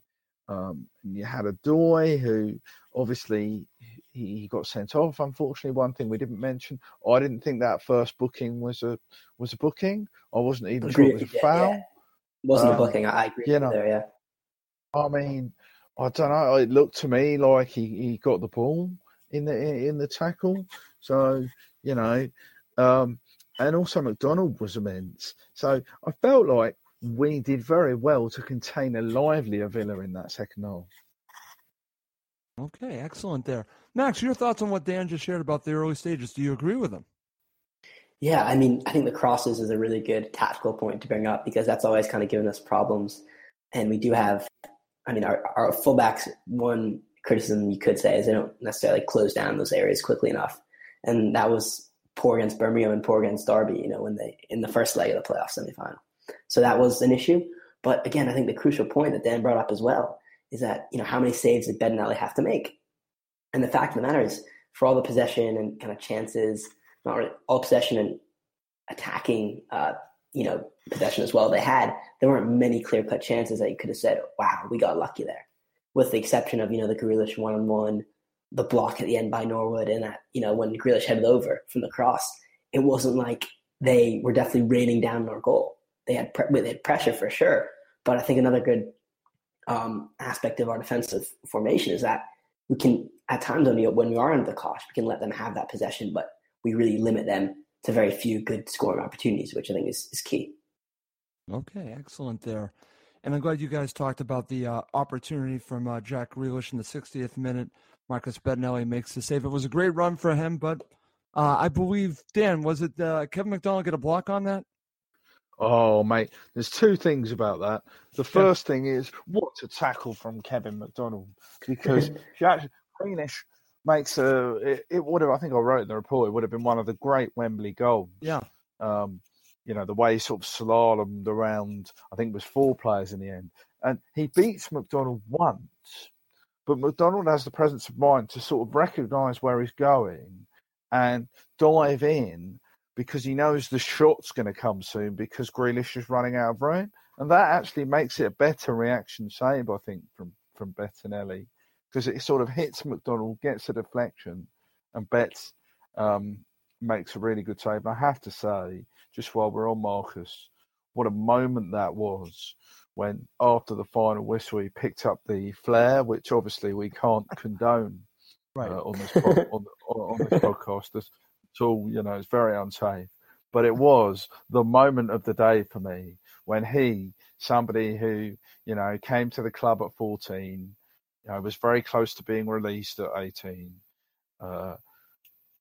um, you had Odoi who obviously he, he, got sent off. Unfortunately, one thing we didn't mention, I didn't think that first booking was a was a booking. I wasn't even sure it was a foul. Yeah. Wasn't um, a booking. I agree. You know, there, yeah. I mean, I don't know. It looked to me like he, he got the ball in the in the tackle. So you know, um, and also McDonald was immense. So I felt like we did very well to contain a livelier Villa in that second half. Okay, excellent there. Max, your thoughts on what Dan just shared about the early stages. Do you agree with him? Yeah, I mean, I think the crosses is a really good tactical point to bring up because that's always kind of given us problems. And we do have, I mean, our, our fullbacks, one criticism you could say is they don't necessarily close down those areas quickly enough. And that was poor against Birmingham and poor against Derby, you know, when they in the first leg of the playoff semifinal. So that was an issue. But again, I think the crucial point that Dan brought up as well is that, you know, how many saves did Bettinelli have to make? And the fact of the matter is, for all the possession and kind of chances, not really, all possession and attacking, uh, you know, possession as well they had, there weren't many clear cut chances that you could have said, wow, we got lucky there. With the exception of, you know, the Grealish one on one, the block at the end by Norwood and that, you know, when Grealish headed over from the cross, it wasn't like they were definitely raining down our goal. They had, pre- they had pressure for sure. But I think another good um, aspect of our defensive formation is that we can, at times we, when we are under the cosh, we can let them have that possession, but we really limit them to very few good scoring opportunities, which I think is, is key. Okay, excellent there. And I'm glad you guys talked about the uh, opportunity from uh, Jack Grealish in the 60th minute. Marcus Bettinelli makes the save. It was a great run for him, but uh, I believe, Dan, was it uh, Kevin McDonald get a block on that? Oh, mate, there's two things about that. The first thing is what a tackle from Kevin McDonald because (laughs) Jack Grealish makes a. It, it, would have, I think I wrote in the report, it would have been one of the great Wembley goals. Yeah. Um, you know, the way he sort of slalomed around, I think it was four players in the end. And he beats McDonald once, but McDonald has the presence of mind to sort of recognise where he's going and dive in because he knows the shot's going to come soon because Grealish is running out of room. And that actually makes it a better reaction save, I think, from, from Bettinelli because it sort of hits McDonald, gets a deflection, and Betts um, makes a really good save. I have to say, just while we're on Marcus, what a moment that was when, after the final whistle, he picked up the flare, which obviously we can't (laughs) condone right. uh, on this on, on, on this (laughs) podcast. It's, it's all you know, it's very unsafe. But it was the moment of the day for me when he, somebody who you know came to the club at fourteen, you know, was very close to being released at eighteen. Uh,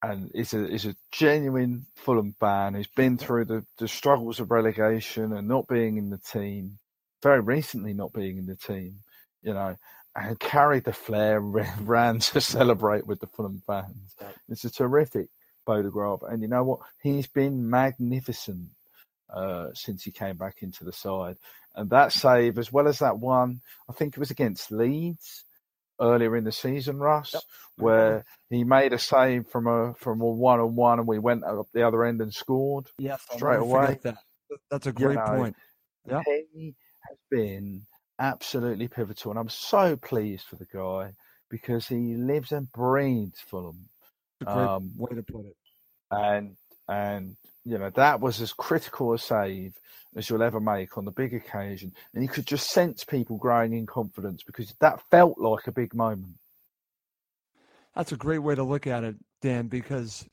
and is a is a genuine Fulham fan who's been through the, the struggles of relegation and not being in the team, very recently not being in the team, you know, and carried the flare, (laughs) ran to celebrate with the Fulham fans. It's a terrific photograph, and you know what? He's been magnificent uh, since he came back into the side, and that save as well as that one, I think it was against Leeds earlier in the season, Russ, yep. where he made a save from a from a one on one, and we went up the other end and scored. Yeah, straight away. That. That's a great you know, point. Yeah, he has been absolutely pivotal, and I'm so pleased for the guy because he lives and breathes Fulham. A great um, way to put it. And and you know that was as critical a save as you'll ever make on the big occasion, and you could just sense people growing in confidence because that felt like a big moment. That's a great way to look at it, Dan, because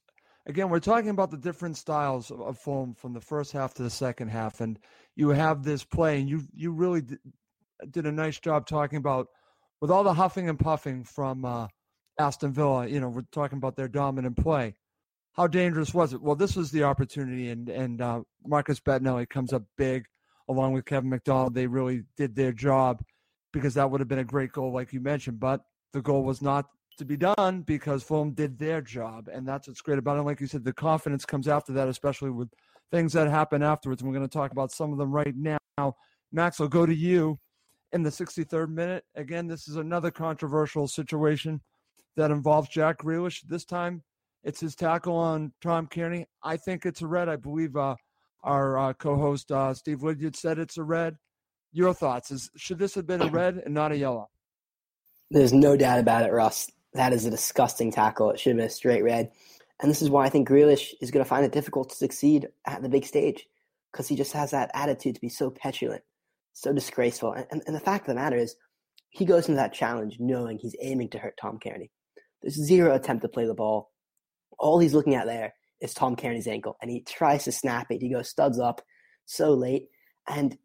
again, we're talking about the different styles of, of from the first half to the second half, and you have this play, and you you really did, did a nice job talking about with all the huffing and puffing from uh, Aston Villa. You know, we're talking about their dominant play how dangerous was it? Well, this was the opportunity, and and uh, Marcus Bettinelli comes up big, along with Kevin McDonald. They really did their job because that would have been a great goal, like you mentioned. But the goal was not to be done because Fulham did their job, and that's what's great about it. Like you said, the confidence comes after that, especially with things that happen afterwards. And we're going to talk about some of them right now. Max, I'll go to you in the 63rd minute. Again, this is another controversial situation that involves Jack Grealish. This time, it's his tackle on Tom Cairney. I think it's a red. I believe uh, our uh, co-host uh, Steve Lydiard said it's a red. Your thoughts? Is should this have been a red and not a yellow? There's no doubt about it, Russ. That is a disgusting tackle. It should have been a straight red. And this is why I think Grealish is going to find it difficult to succeed at the big stage because he just has that attitude to be so petulant, so disgraceful. And, and, and, the fact of the matter is, he goes into that challenge knowing he's aiming to hurt Tom Cairney. There's zero attempt to play the ball all he's looking at there is Tom Cairney's ankle, and he tries to snap it. He goes studs up so late, and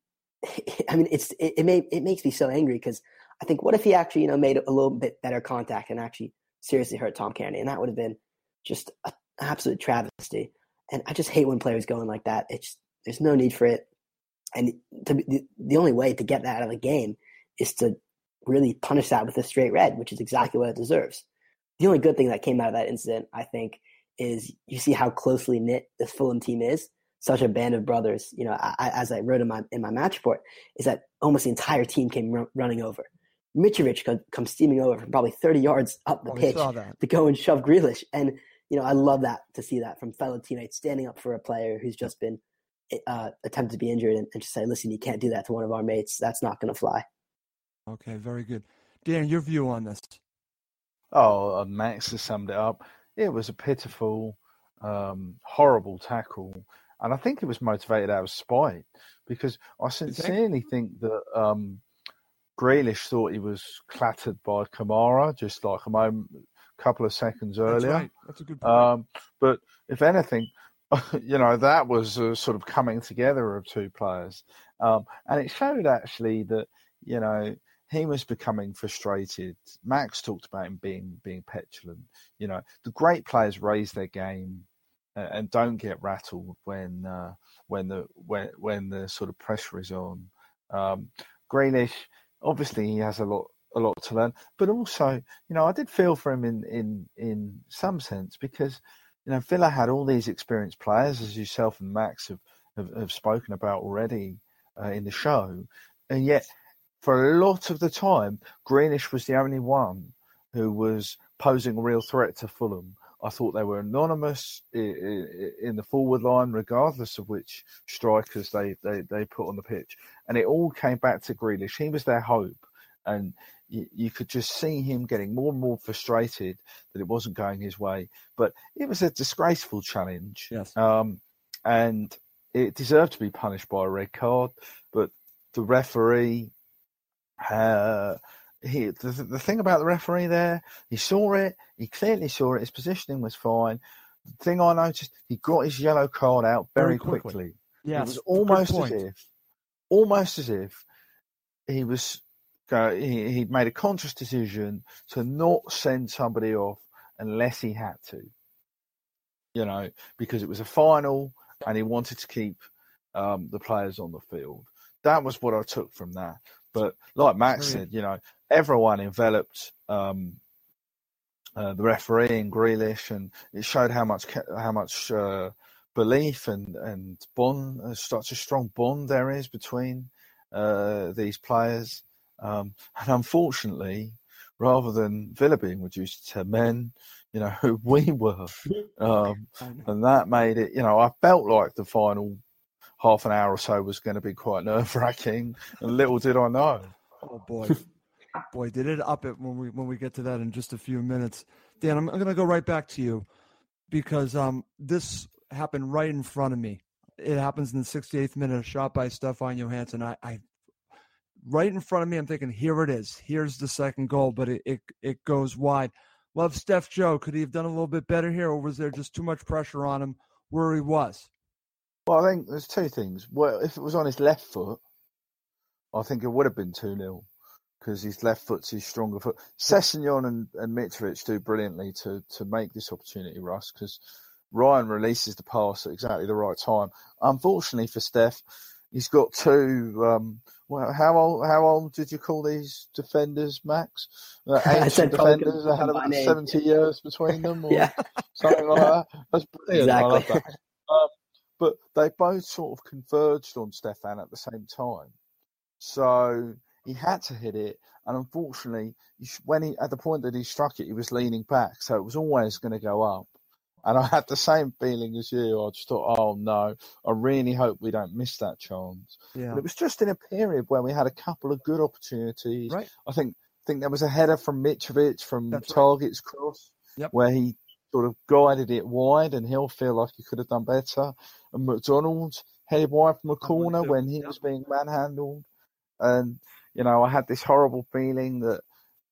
(laughs) I mean, it's it, it, may, it makes me so angry because I think what if he actually you know made a little bit better contact and actually seriously hurt Tom Cairney, and that would have been just an absolute travesty. And I just hate when players go in like that. It's there's no need for it, and to, the, the only way to get that out of the game is to really punish that with a straight red, which is exactly what it deserves the only good thing that came out of that incident, I think, is you see how closely knit this Fulham team is. Such a band of brothers. You know, I, as I wrote in my in my match report, is that almost the entire team came r- running over. Mitrovic comes, comes steaming over from probably 30 yards up the oh, pitch to go and shove Grealish. And, you know, I love that to see that from fellow teammates standing up for a player who's just been uh, attempted to be injured and, and just say, listen, you can't do that to one of our mates. That's not going to fly. Okay, very good. Dan, your view on this? Oh, uh, Max has summed it up. It was a pitiful, um, horrible tackle, and I think it was motivated out of spite because I sincerely think that um, Grealish thought he was clattered by Kamara just like a moment, couple of seconds That's earlier. right. That's a good point. Um, but if anything, (laughs) you know, that was a sort of coming together of two players. Um, and it showed actually that, you know, he was becoming frustrated. Max talked about him being being petulant. You know, the great players raise their game and don't get rattled when uh, when the when when the sort of pressure is on. Um, Grealish, obviously, he has a lot a lot to learn, but also, you know, I did feel for him in in in some sense because you know Villa had all these experienced players, as yourself and Max have have, have spoken about already uh, in the show, and yet for a lot of the time, Grealish was the only one who was posing a real threat to Fulham. I thought they were anonymous in the forward line, regardless of which strikers they, they, they put on the pitch. And it all came back to Grealish. He was their hope. And you, you could just see him getting more and more frustrated that it wasn't going his way. But it was a disgraceful challenge. Yes. Um, and it deserved to be punished by a red card. But the referee uh, he the, the thing about the referee there, he saw it. He clearly saw it. His positioning was fine. The thing I noticed, he got his yellow card out very, Very quickly. quickly. Yes, it was almost as if, almost as if he was go, he, he'd made a conscious decision to not send somebody off unless he had to. You know, because it was a final and he wanted to keep um, the players on the field. That was what I took from that. But like Max Brilliant. said, you know, everyone enveloped um, uh, the referee and Grealish, and it showed how much how much uh, belief and and bond, uh, such a strong bond there is between uh, these players. Um, and unfortunately, rather than Villa being reduced to men, you know, (laughs) we were, (laughs) um, and that made it. You know, I felt like the final half an hour or so was going to be quite nerve wracking, and little did I know. Oh boy, boy, did it up it when we when we get to that in just a few minutes. Dan, I'm, I'm going to go right back to you because um this happened right in front of me. It happens in the 68th minute, a shot by Stefan Johansen. I, I right in front of me. I'm thinking, here it is. Here's the second goal, but it it, it goes wide. Love Steph Joe. Could he have done a little bit better here, or was there just too much pressure on him where he was? Well, I think there's two things. Well, if it was on his left foot, I think it would have been 2 0 because his left foot's his stronger foot. Sessegnon and, and Mitrovic do brilliantly to, to make this opportunity, Russ, because Ryan releases the pass at exactly the right time. Unfortunately for Steph, he's got two. Um, well, how old? How old did you call these defenders, Max? (laughs) Uh, ancient defenders that had about seventy years between them, or (laughs) Yeah. something like that. That's (laughs) brilliant. I love Exactly. that. Um, but they both sort of converged on Stefan at the same time. So he had to hit it, and unfortunately, when he at the point that he struck it, he was leaning back, so it was always going to go up. And I had the same feeling as you. I just thought, oh no, I really hope we don't miss that chance. Yeah. But it was just in a period where we had a couple of good opportunities. Right. I think think there was a header from Mitrovic from That's right. Targett's cross Yep. where he sort of guided it wide, and he'll feel like he could have done better. And McDonald headed wide from a corner too. when he was being manhandled. And you know, I had this horrible feeling that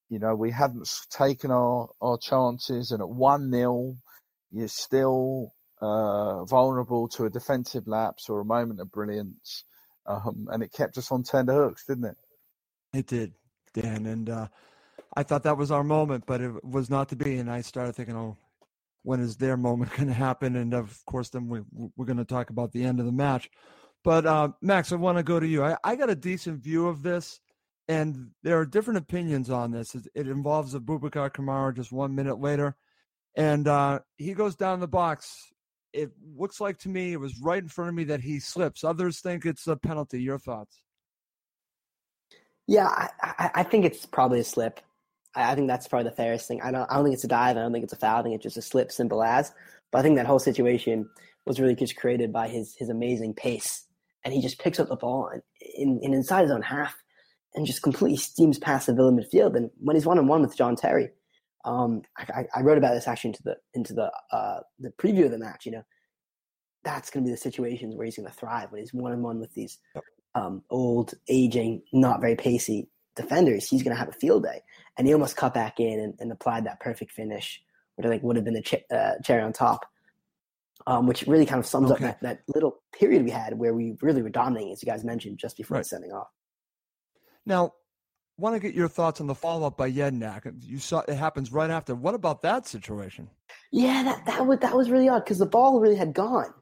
you know we hadn't taken our our chances, and at one 0 you're still uh, vulnerable to a defensive lapse or a moment of brilliance. Um, and it kept us on tender hooks, didn't it? It did, Dan, and uh, I thought that was our moment, but it was not to be. And I started thinking, oh, when is their moment (laughs) going to happen? And of course, then we, we're going to talk about the end of the match. But uh, Max, I want to go to you. I, I got a decent view of this, and there are different opinions on this. It, it involves Abubakar Kamara just one minute later, and uh, he goes down the box. It looks like to me it was right in front of me that he slips. Others think it's a penalty. Your thoughts? Yeah, I, I, I think it's probably a slip. I, I think that's probably the fairest thing. I don't, I don't think it's a dive. I don't think it's a foul. I think it's just a slip, simple as. But I think that whole situation was really just created by his his amazing pace, and he just picks up the ball and in, in inside his own half, and just completely steams past the Villa midfield. And when he's one on one with John Terry, Um, I, I, wrote about this actually into the into the uh, the preview of the match. You know, that's going to be the situations where he's going to thrive when he's one on one with these um, old, aging, not very pacey defenders. He's going to have a field day, and he almost cut back in and, and applied that perfect finish, which I think would have been the ch- uh, cherry on top. Um, which really kind of sums okay. up that, that little period we had where we really were dominating, as you guys mentioned, just before right. sending off. Now, want to get your thoughts on the follow up by Jedinak. You saw it happens right after. What about that situation? Yeah, that that was that was really odd because the ball really had gone,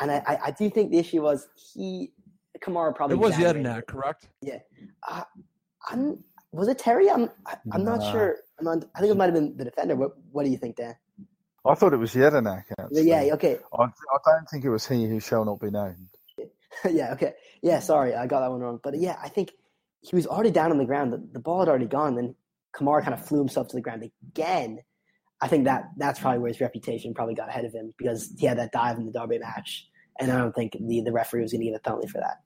and I, I, I do think the issue was he Kamara probably it was Jedinak, correct? Yeah, uh, I'm was it Terry? I'm I'm not sure. I'm not, I think it might have been the defender. What what do you think, Dan? I thought it was Jedinak. Actually. Yeah, okay. I, I don't think it was he who shall not be named. (laughs) yeah, okay. Yeah, sorry, I got that one wrong. But yeah, I think he was already down on the ground. The, the ball had already gone. Then Kamara kind of flew himself to the ground again. I think that that's probably where his reputation probably got ahead of him because he had that dive in the Derby match, and I don't think the, the referee was going to give a penalty for that.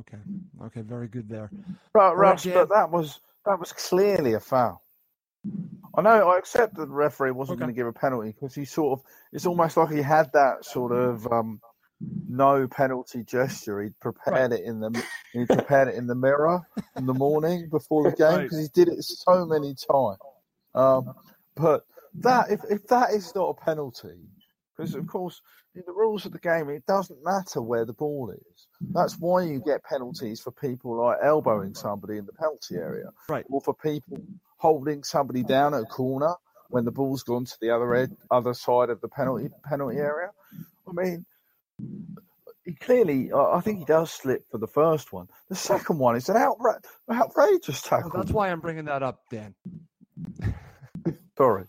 Okay, okay, very good there. Right, Russ, but that was that was clearly a foul. I know. I accept that the referee wasn't okay. going to give a penalty because he sort of. It's almost like he had that sort of um, no penalty gesture. He'd prepared right. it in the he prepared it in the mirror in the morning before the game because right. he did it so many times. Um, but that if if that is not a penalty, because of mm-hmm. course in the rules of the game it doesn't matter where the ball is. That's mm-hmm. why you get penalties for people like elbowing somebody in the penalty mm-hmm. area, right? Or for people holding somebody down at a corner when the ball's gone to the other ed- other side of the penalty penalty area. I mean, he clearly, I think he does slip for the first one. The second one is an outra- outrageous tackle. Well, that's why I'm bringing that up, Dan. Sorry.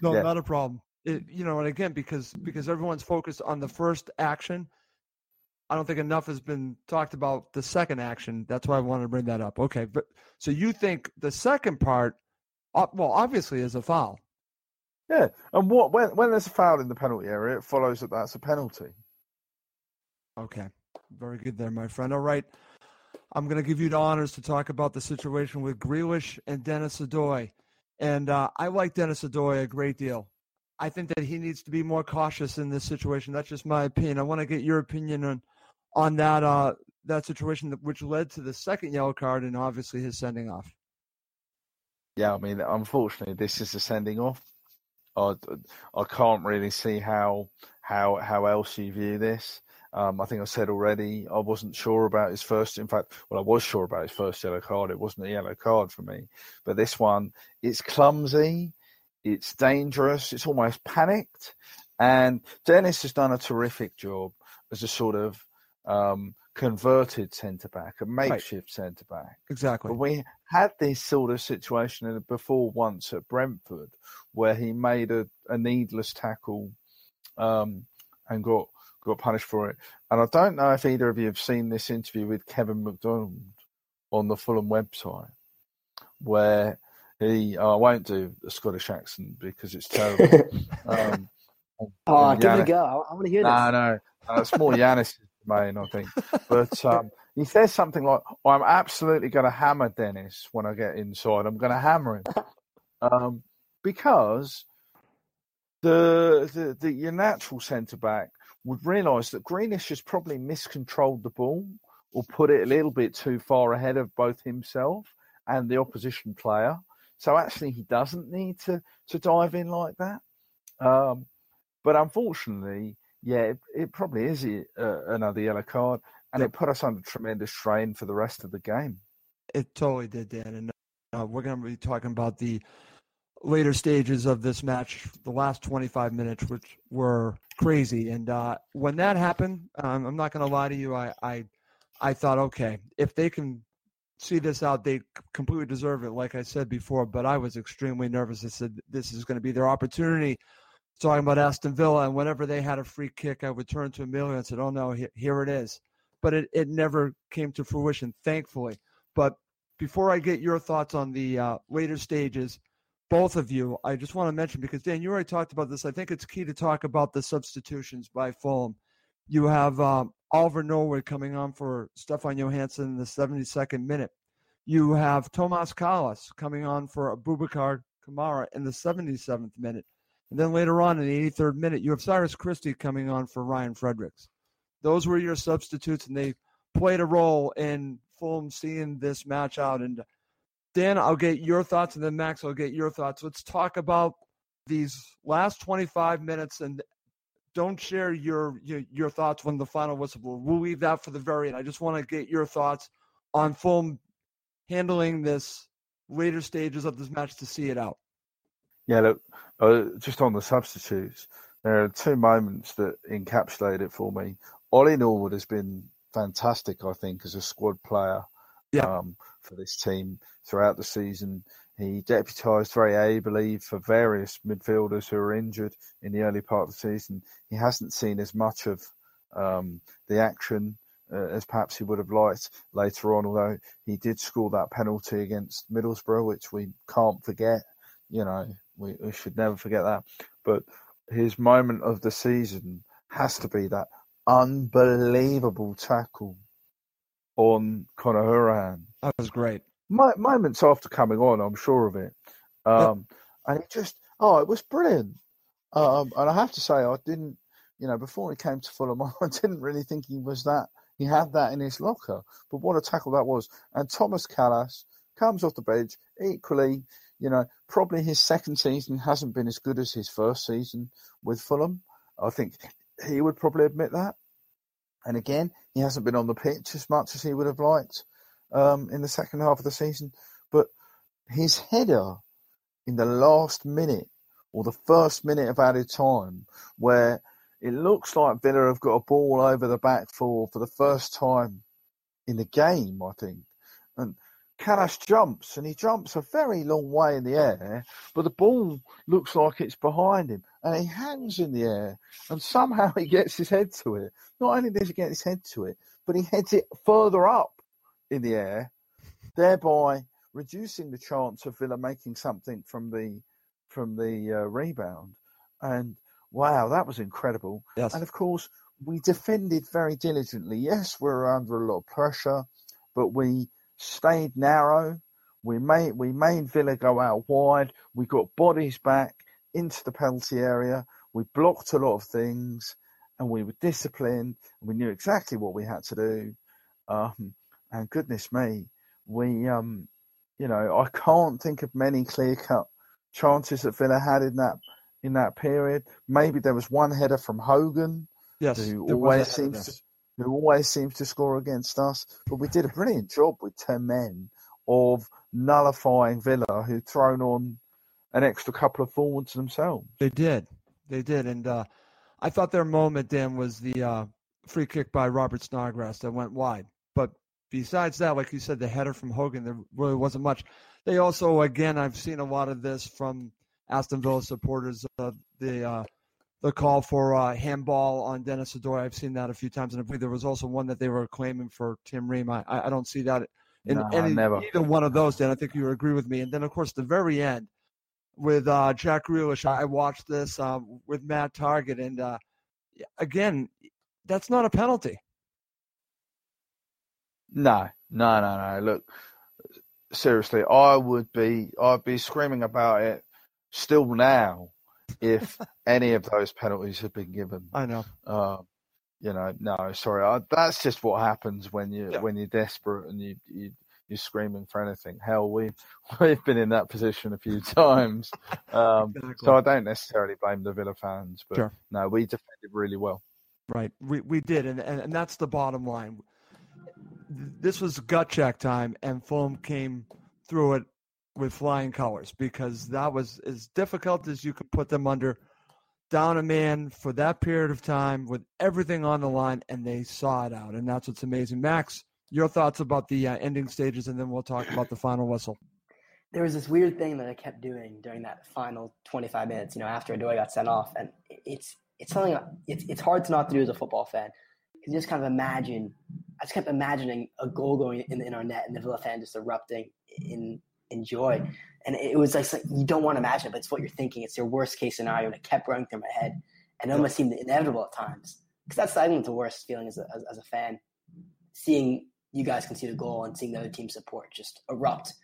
No, yeah. not a problem. It, you know, and again, because because everyone's focused on the first action, I don't think enough has been talked about the second action. That's why I wanted to bring that up. Okay, but so you think the second part, well, obviously is a foul. Yeah, and what when when there's a foul in the penalty area, it follows that that's a penalty. Okay, very good there, my friend. All right, I'm going to give you the honors to talk about the situation with Grealish and Dennis Odoi, and uh, I like Dennis Odoi a great deal. I think that he needs to be more cautious in this situation. That's just my opinion. I want to get your opinion on on that uh, that situation, which led to the second yellow card and obviously his sending off. Yeah, I mean, unfortunately, this is a sending off. I, I can't really see how how how else you view this. Um, I think I said already I wasn't sure about his first. In fact, well, I was sure about his first yellow card. It wasn't a yellow card for me, but this one, it's clumsy, it's dangerous, it's almost panicked, and Dennis has done a terrific job as a sort of um, converted centre back, a makeshift right. centre back. Exactly. But we had this sort of situation before once at Brentford where he made a, a needless tackle um, and got got punished for it. And I don't know if either of you have seen this interview with Kevin McDonald on the Fulham website, where he oh, I won't do a Scottish accent because it's terrible. (laughs) um, oh, give it a go! I, want to hear this. No, no, it's more (laughs) Giannis' domain, I think. But (laughs) um, he says something like, "I'm absolutely going to hammer Dennis when I get inside. I'm going to hammer him." Um, because the, the, the your natural centre back would realise that Grealish has probably miscontrolled the ball or put it a little bit too far ahead of both himself and the opposition player. So actually, he doesn't need to to dive in like that. Um, but unfortunately, yeah, it, it probably is a, uh, another yellow card, and it put us under tremendous strain for the rest of the game. It totally did, Dan. And uh, we're going to be talking about the later stages of this match, the last 25 minutes, which were crazy. And uh, when that happened, um, I'm not going to lie to you, I, I, I thought, okay, if they can see this out, they completely deserve it, like I said before. But I was extremely nervous. I said this is going to be their opportunity. Talking about Aston Villa, and whenever they had a free kick, I would turn to Emilio and said, "Oh no, here it is." But it, it never came to fruition, thankfully. But before I get your thoughts on the uh, later stages, both of you, I just want to mention because Dan, you already talked about this. I think it's key to talk about the substitutions by Fulham. You have um, Oliver Norwood coming on for Stefan Johansen in the 72nd minute. You have Tomas Kalas coming on for Abubakar Kamara in the 77th minute. And then later on in the 83rd minute, you have Cyrus Christie coming on for Ryan Fredericks. Those were your substitutes, and they played a role in Fulham seeing this match out. And Dan, I'll get your thoughts, and then Max, I'll get your thoughts. Let's talk about these last 25 minutes and don't share your, your your, thoughts when the final whistle blows. We'll leave that for the very end. I just want to get your thoughts on Fulham handling this later stages of this match to see it out. Yeah, look, uh, just on the substitutes, there are two moments that encapsulate it for me. Ollie Norwood has been fantastic, I think, as a squad player yeah. um, for this team throughout the season. He deputised very ably for various midfielders who were injured in the early part of the season. He hasn't seen as much of um, the action uh, as perhaps he would have liked later on, although he did score that penalty against Middlesbrough, which we can't forget. You know, we, we should never forget that. But his moment of the season has to be that unbelievable tackle on Conor Hourihane. That was great. My, moments after coming on, I'm sure of it. Um. And it just, oh, it was brilliant. Um, and I have to say, I didn't, you know, before he came to Fulham, (laughs) I didn't really think he was that, he had that in his locker. But what a tackle that was. And Tomas Kalas comes off the bench, equally, you know, probably his second season hasn't been as good as his first season with Fulham. I think he would probably admit that. And again, he hasn't been on the pitch as much as he would have liked um, in the second half of the season. But his header in the last minute or the first minute of added time, where it looks like Villa have got a ball over the back four for the first time in the game, I think. And Kalas jumps and he jumps a very long way in the air, but the ball looks like it's behind him and he hangs in the air and somehow (laughs) he gets his head to it. Not only does he get his head to it, but he heads it further up in the air, thereby reducing the chance of Villa making something from the from the uh, rebound. And wow, that was incredible. Yes. And of course, we defended very diligently. Yes, we were under a lot of pressure, but we stayed narrow. We made we made Villa go out wide. We got bodies back into the penalty area. We blocked a lot of things, and we were disciplined. We knew exactly what we had to do. Um, and goodness me, we um, you know I can't think of many clear cut chances that Villa had in that in that period. Maybe there was one header from Hogan, yes, who always seems to who always seems to score against us. But we did a brilliant job with 10 men of nullifying Villa, who thrown on an extra couple of forwards themselves. They did. They did. And uh, I thought their moment, then was the uh, free kick by Robert Snodgrass that went wide. But besides that, like you said, the header from Hogan, there really wasn't much. They also, again, I've seen a lot of this from Aston Villa supporters. Uh, the uh, the call for uh, handball on Dennis Odoi. I've seen that a few times, and I believe there was also one that they were claiming for Tim Ream. I, I don't see that in no, any, either one of those. Dan, I think you agree with me. And then, of course, the very end with uh, Jack Grealish. I watched this uh, with Matt Targett, and uh, again, that's not a penalty. No, no, no, no. Look, seriously, I would be, I'd be screaming about it still now if (laughs) any of those penalties had been given. I know. Uh, you know, no, sorry. I, that's just what happens when you yeah. when you're desperate and you you you're screaming for anything. Hell, we (laughs) we've been in that position a few times. Um, exactly. So I don't necessarily blame the Villa fans, but sure. no, we defended really well. Right, we we did, and, and and that's the bottom line. This was gut check time, and Fulham came through it with flying colors because that was as difficult as you could put them under down a man for that period of time with everything on the line, and they saw it out. And that's what's amazing. Max, your thoughts about the uh, ending stages, and then we'll talk about the final whistle. There was this weird thing that I kept doing during that final 25 minutes, you know, after Odoi got sent off. And it's it's something, it's, it's hard to not do as a football fan. You just kind of imagine, I just kept imagining a goal going in, in our net and the Villa fan just erupting in in joy, And it was like, you don't want to imagine it, but it's what you're thinking. It's your worst case scenario. And it kept running through my head. And it almost seemed inevitable at times. Because that's, I think, the worst feeling as a, as, as a fan. Seeing you guys concede a goal and seeing the other team support just erupt.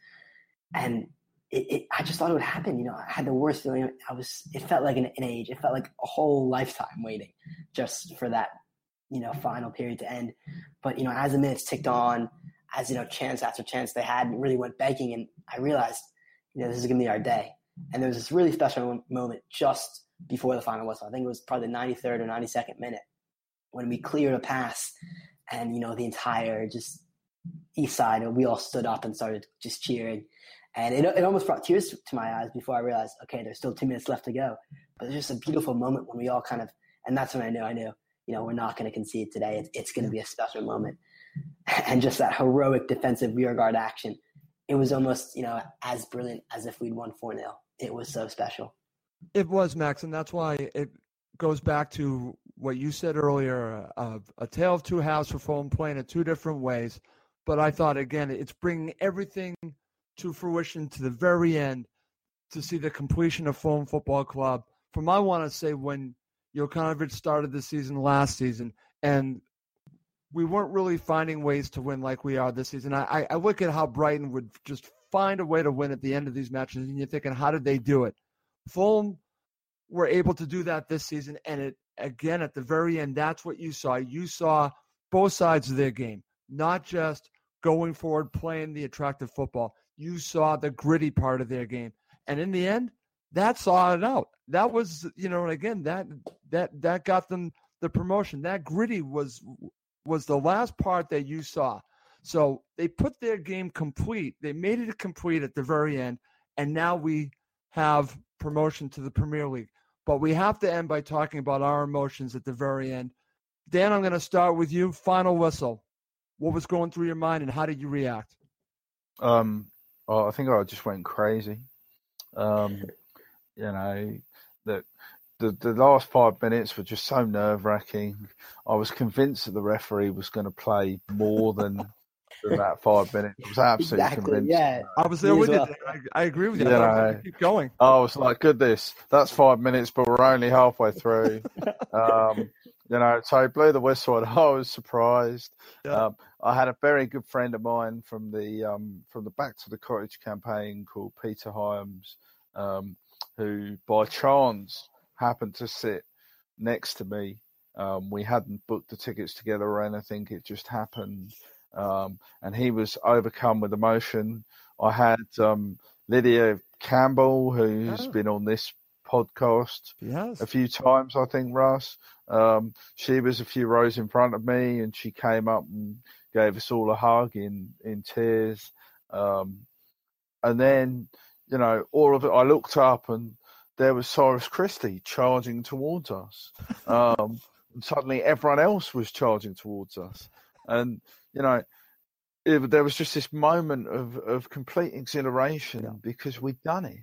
And it, it, I just thought it would happen. You know, I had the worst feeling. I was. It felt like an, an age. It felt like a whole lifetime waiting just for that, you know, final period to end. But you know, as the minutes ticked on, as you know, chance after chance they had, really went begging, and I realized, you know, this is gonna be our day. And there was this really special moment just before the final whistle. I think it was probably the 93rd or 92nd minute when we cleared a pass, and you know, the entire just east side, we all stood up and started just cheering and it, it almost brought tears to my eyes before I realized, okay, there's still two minutes left to go. But it's just a beautiful moment when we all kind of, and that's when I knew, I knew, you know, we're not going to concede today. It's, it's going to be a special moment. (laughs) And just that heroic defensive rear guard action, it was almost, you know, as brilliant as if we'd won 4 0. It was so special. It was, Max. And that's why it goes back to what you said earlier uh, a tale of two halves for Fulham playing in two different ways. But I thought, again, it's bringing everything to fruition to the very end to see the completion of Fulham Football Club. From I want to say when Jokanovic started the season last season, and we weren't really finding ways to win like we are this season. I, I look at how Brighton would just find a way to win at the end of these matches, and you're thinking, how did they do it? Fulham were able to do that this season, and it again at the very end. That's what you saw. You saw both sides of their game, not just going forward, playing the attractive football you saw the gritty part of their game. And in the end, that saw it out. That was, you know, and again, that that that got them the promotion. That gritty was was the last part that you saw. So they put their game complete. They made it complete at the very end, and now we have promotion to the Premier League. But we have to end by talking about our emotions at the very end. Dan, I'm going to start with you. Final whistle. What was going through your mind, and how did you react? Um, Oh, I think I just went crazy. Um, you know, that the the last five minutes were just so nerve wracking. I was convinced that the referee was going to play more than, (laughs) than that five minutes. I was absolutely exactly, convinced. Yeah, I was there with well. you. I, I, agree with you. you know, keep going. I was like, goodness, that's five minutes, but we're only halfway through. (laughs) um, you know, so he blew the whistle, and (laughs) I was surprised. Yeah. Um, I had a very good friend of mine from the um, from the Back to the Cottage campaign called Peter Hyams, um, who by chance happened to sit next to me. Um, we hadn't booked the tickets together or anything; it just happened, um, and he was overcome with emotion. I had um, Lydia Campbell, who's oh. been on this podcast yes. a few times, I think, Russ. Um, she was a few rows in front of me and she came up and gave us all a hug in, in tears. Um, and then, you know, all of it, I looked up and there was Cyrus Christie charging towards us. Um, and suddenly everyone else was charging towards us. And, you know, it, there was just this moment of, of complete exhilaration yeah. because we'd done it.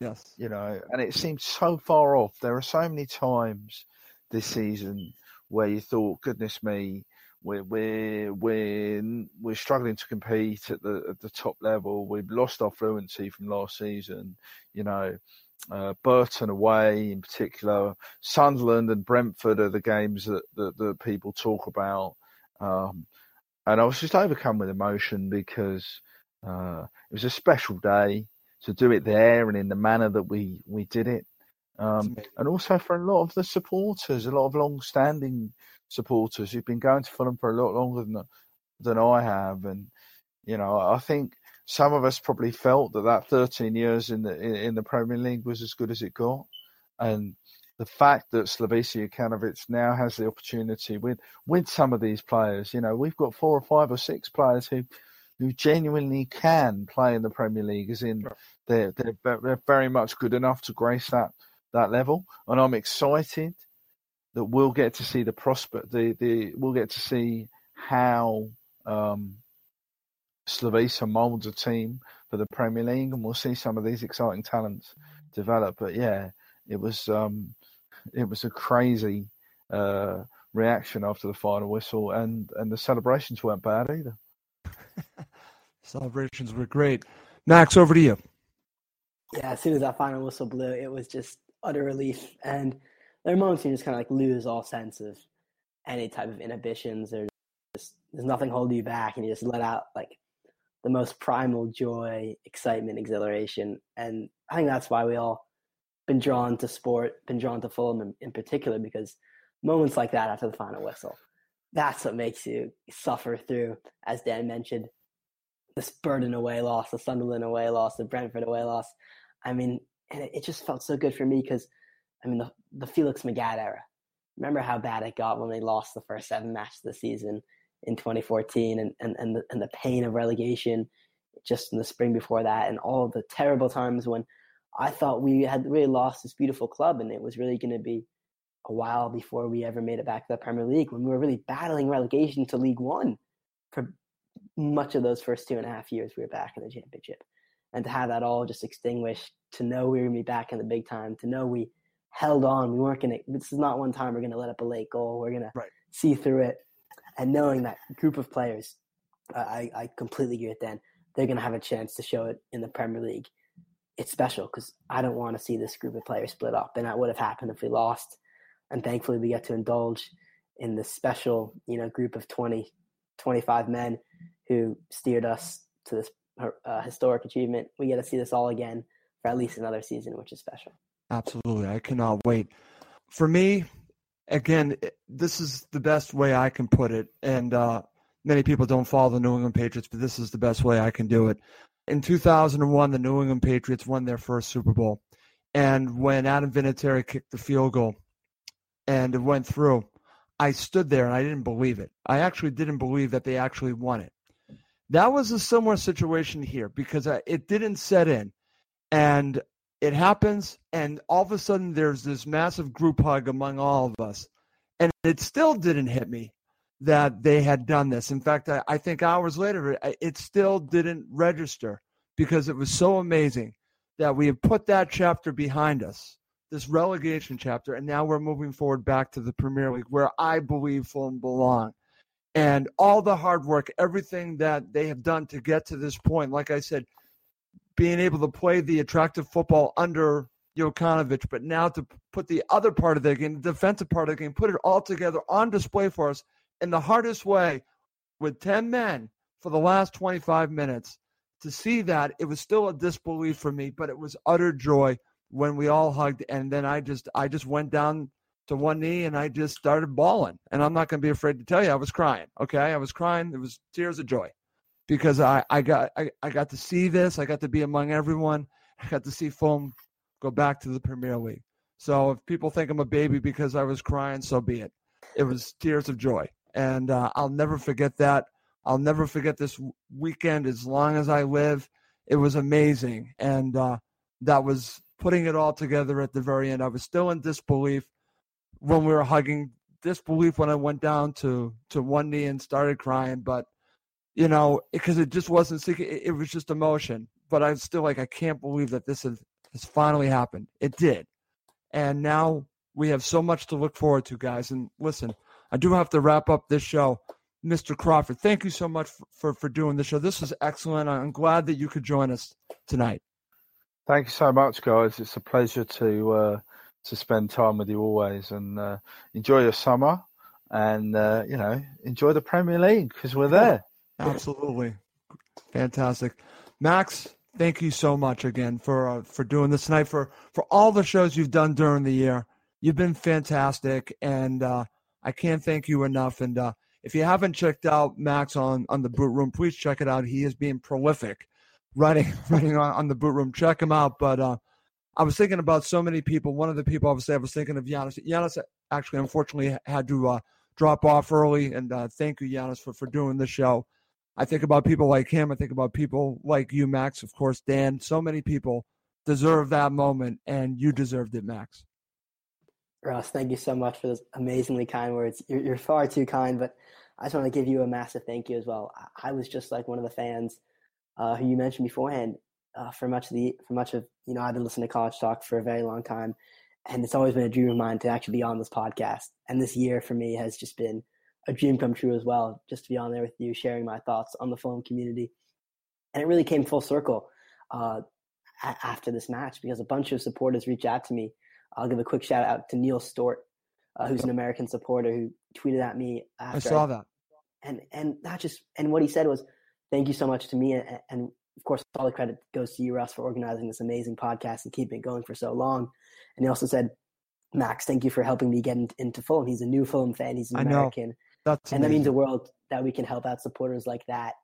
Yes. You know, and it seemed so far off. There are so many times this season where you thought, goodness me, we're we're we're we're struggling to compete at the at the top level. We've lost our fluency from last season. You know, uh, Burton away in particular, Sunderland and Brentford are the games that that, that people talk about. Um, and I was just overcome with emotion because uh, it was a special day to do it there and in the manner that we we did it. Um, and also for a lot of the supporters, a lot of long-standing supporters who've been going to Fulham for a lot longer than than I have, and you know, I think some of us probably felt that that 13 years in the in the Premier League was as good as it got, and the fact that Slavisa Jokanovic now has the opportunity with with some of these players, you know, we've got four or five or six players who who genuinely can play in the Premier League, as in they're, they're, they're very much good enough to grace that that level, and I'm excited that we'll get to see the prospect. The the we'll get to see how um, Slavisa molds a team for the Premier League, and we'll see some of these exciting talents develop. But yeah, it was um, it was a crazy uh, reaction after the final whistle, and and the celebrations weren't bad either. (laughs) Celebrations were great. Max, over to you. Yeah, as soon as that final whistle blew, it was just utter relief. And there are moments you just kind of like lose all sense of any type of inhibitions. There's just there's nothing holding you back, and you just let out like the most primal joy, excitement, exhilaration, and I think that's why we all been drawn to sport, been drawn to Fulham in, in particular because moments like that after the final whistle, that's what makes you suffer through, as Dan mentioned, this Burton away loss, the Sunderland away loss, the Brentford away loss. I mean, and it, it just felt so good for me because, I mean, the, the Felix Magath era. Remember how bad it got when they lost the first seven matches of the season in 2014 and, and, and, the, and the pain of relegation just in the spring before that and all the terrible times when I thought we had really lost this beautiful club and it was really going to be a while before we ever made it back to the Premier League when we were really battling relegation to League One for much of those first two and a half years we were back in the championship. And to have that all just extinguished, to know we were going to be back in the big time, to know we held on, we weren't going to, this is not one time we're going to let up a late goal, we're going to see through it. And knowing that group of players, I, I completely with Dan, they're going to have a chance to show it in the Premier League it's special because I don't want to see this group of players split up, and that would have happened if we lost. And thankfully, we get to indulge in this special, you know, group of 20, 25 men who steered us to this uh, historic achievement. We get to see this all again for at least another season, which is special. Absolutely, I cannot wait. For me, again, this is the best way I can put it, and uh, many people don't follow the New England Patriots, but this is the best way I can do it. In 2001, the New England Patriots won their first Super Bowl. And when Adam Vinatieri kicked the field goal and it went through, I stood there and I didn't believe it. I actually didn't believe that they actually won it. That was a similar situation here because it didn't set in. And it happens, and all of a sudden there's this massive group hug among all of us. And it still didn't hit me that they had done this. In fact, I, I think hours later, it, still didn't register because it was so amazing that we have put that chapter behind us, this relegation chapter, and now we're moving forward back to the Premier League, where I believe Fulham belong. And all the hard work, everything that they have done to get to this point, like I said, being able to play the attractive football under Jokanovic, but now to put the other part of the game, the defensive part of the game, put it all together on display for us in the hardest way with 10 men for the last 25 minutes. To see that, it was still a disbelief for me, but it was utter joy when we all hugged. And then I just, I just went down to one knee and I just started bawling. And I'm not going to be afraid to tell you, I was crying. Okay, I was crying. It was tears of joy because I, I got, I, I got to see this. I got to be among everyone. I got to see Fulham go back to the Premier League. So if people think I'm a baby because I was crying, so be it. It was tears of joy and uh, I'll never forget that. I'll never forget this weekend as long as I live. It was amazing, and uh, that was putting it all together at the very end. I was still in disbelief when we were hugging, disbelief when I went down to to one knee and started crying, but you know, because it just wasn't it, it was just emotion. But I'm still like, I can't believe that this has, has finally happened. It did, and now we have so much to look forward to, guys. And listen, I do have to wrap up this show. Mr. Crawford, thank you so much for, for, for doing the show. This was excellent. I'm glad that you could join us tonight. Thank you so much, guys. It's a pleasure to uh, to spend time with you always, and uh, enjoy your summer, and uh, you know enjoy the Premier League because we're there. Absolutely, fantastic, Max. Thank you so much again for uh, for doing this tonight for for all the shows you've done during the year. You've been fantastic, and uh, I can't thank you enough. And uh, if you haven't checked out Max on on the boot room, please check it out. He is being prolific, writing writing (laughs) on, on the boot room. Check him out. But uh, I was thinking about so many people. One of the people obviously I was thinking of Giannis. Giannis actually unfortunately had to uh, drop off early, and uh, thank you Giannis for for doing the show. I think about people like him. I think about people like you, Max. Of course, Dan. So many people deserve that moment, and you deserved it, Max. Russ, thank you so much for those amazingly kind words. You're, you're far too kind, but I just want to give you a massive thank you as well. I, I was just like one of the fans uh, who you mentioned beforehand uh, for much of the for much of you know I've been listening to Cottage Talk for a very long time, and it's always been a dream of mine to actually be on this podcast. And this year for me has just been a dream come true as well, just to be on there with you, sharing my thoughts on the Fulham community. And it really came full circle uh, after this match because a bunch of supporters reached out to me I'll give a quick shout out to Neil Stort, uh, who's an American supporter who tweeted at me. After I saw that. And and not just and what he said was, thank you so much to me. And, and of course, all the credit goes to you, Russ, for organizing this amazing podcast and keeping it going for so long. And he also said, Max, thank you for helping me get in, into Fulham. He's a new Fulham fan. He's an American. That's and that means the world that we can help out supporters like that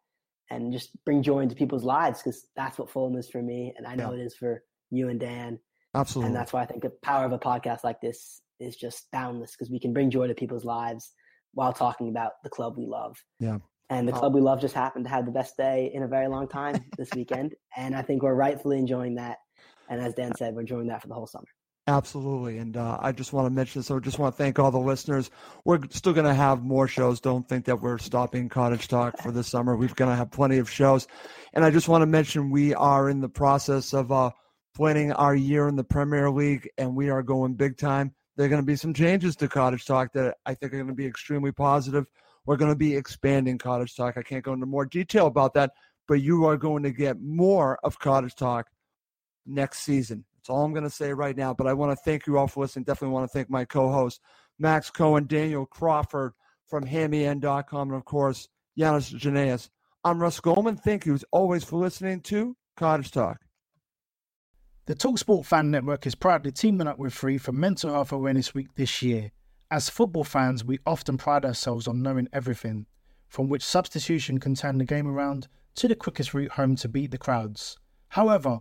and just bring joy into people's lives because that's what Fulham is for me. And I know yeah. it is for you and Dan. Absolutely. And that's why I think the power of a podcast like this is just boundless because we can bring joy to people's lives while talking about the club we love. Yeah. And the club we love just happened to have the best day in a very long time this (laughs) weekend. and I think we're rightfully enjoying that. And as Dan said, we're enjoying that for the whole summer. Absolutely. And uh, I just want to mention so I just want to thank all the listeners. We're still going to have more shows. Don't think that we're stopping Cottage Talk for the summer. We're going to have plenty of shows. And I just want to mention we are in the process of uh, planning our year in the Premier League, and we are going big time. There are going to be some changes to Cottage Talk that I think are going to be extremely positive. We're going to be expanding Cottage Talk. I can't go into more detail about that, but you are going to get more of Cottage Talk next season. That's all I'm going to say right now. But I want to thank you all for listening. Definitely want to thank my co hosts, Max Cohen, Daniel Crawford from HammyEnd.com, and of course, Giannis Janaeus. I'm Russ Goldman. Thank you as always for listening to Cottage Talk. The Talksport Fan Network is proudly teaming up with Free for Mental Health Awareness Week this year. As football fans, we often pride ourselves on knowing everything, from which substitution can turn the game around to the quickest route home to beat the crowds. However,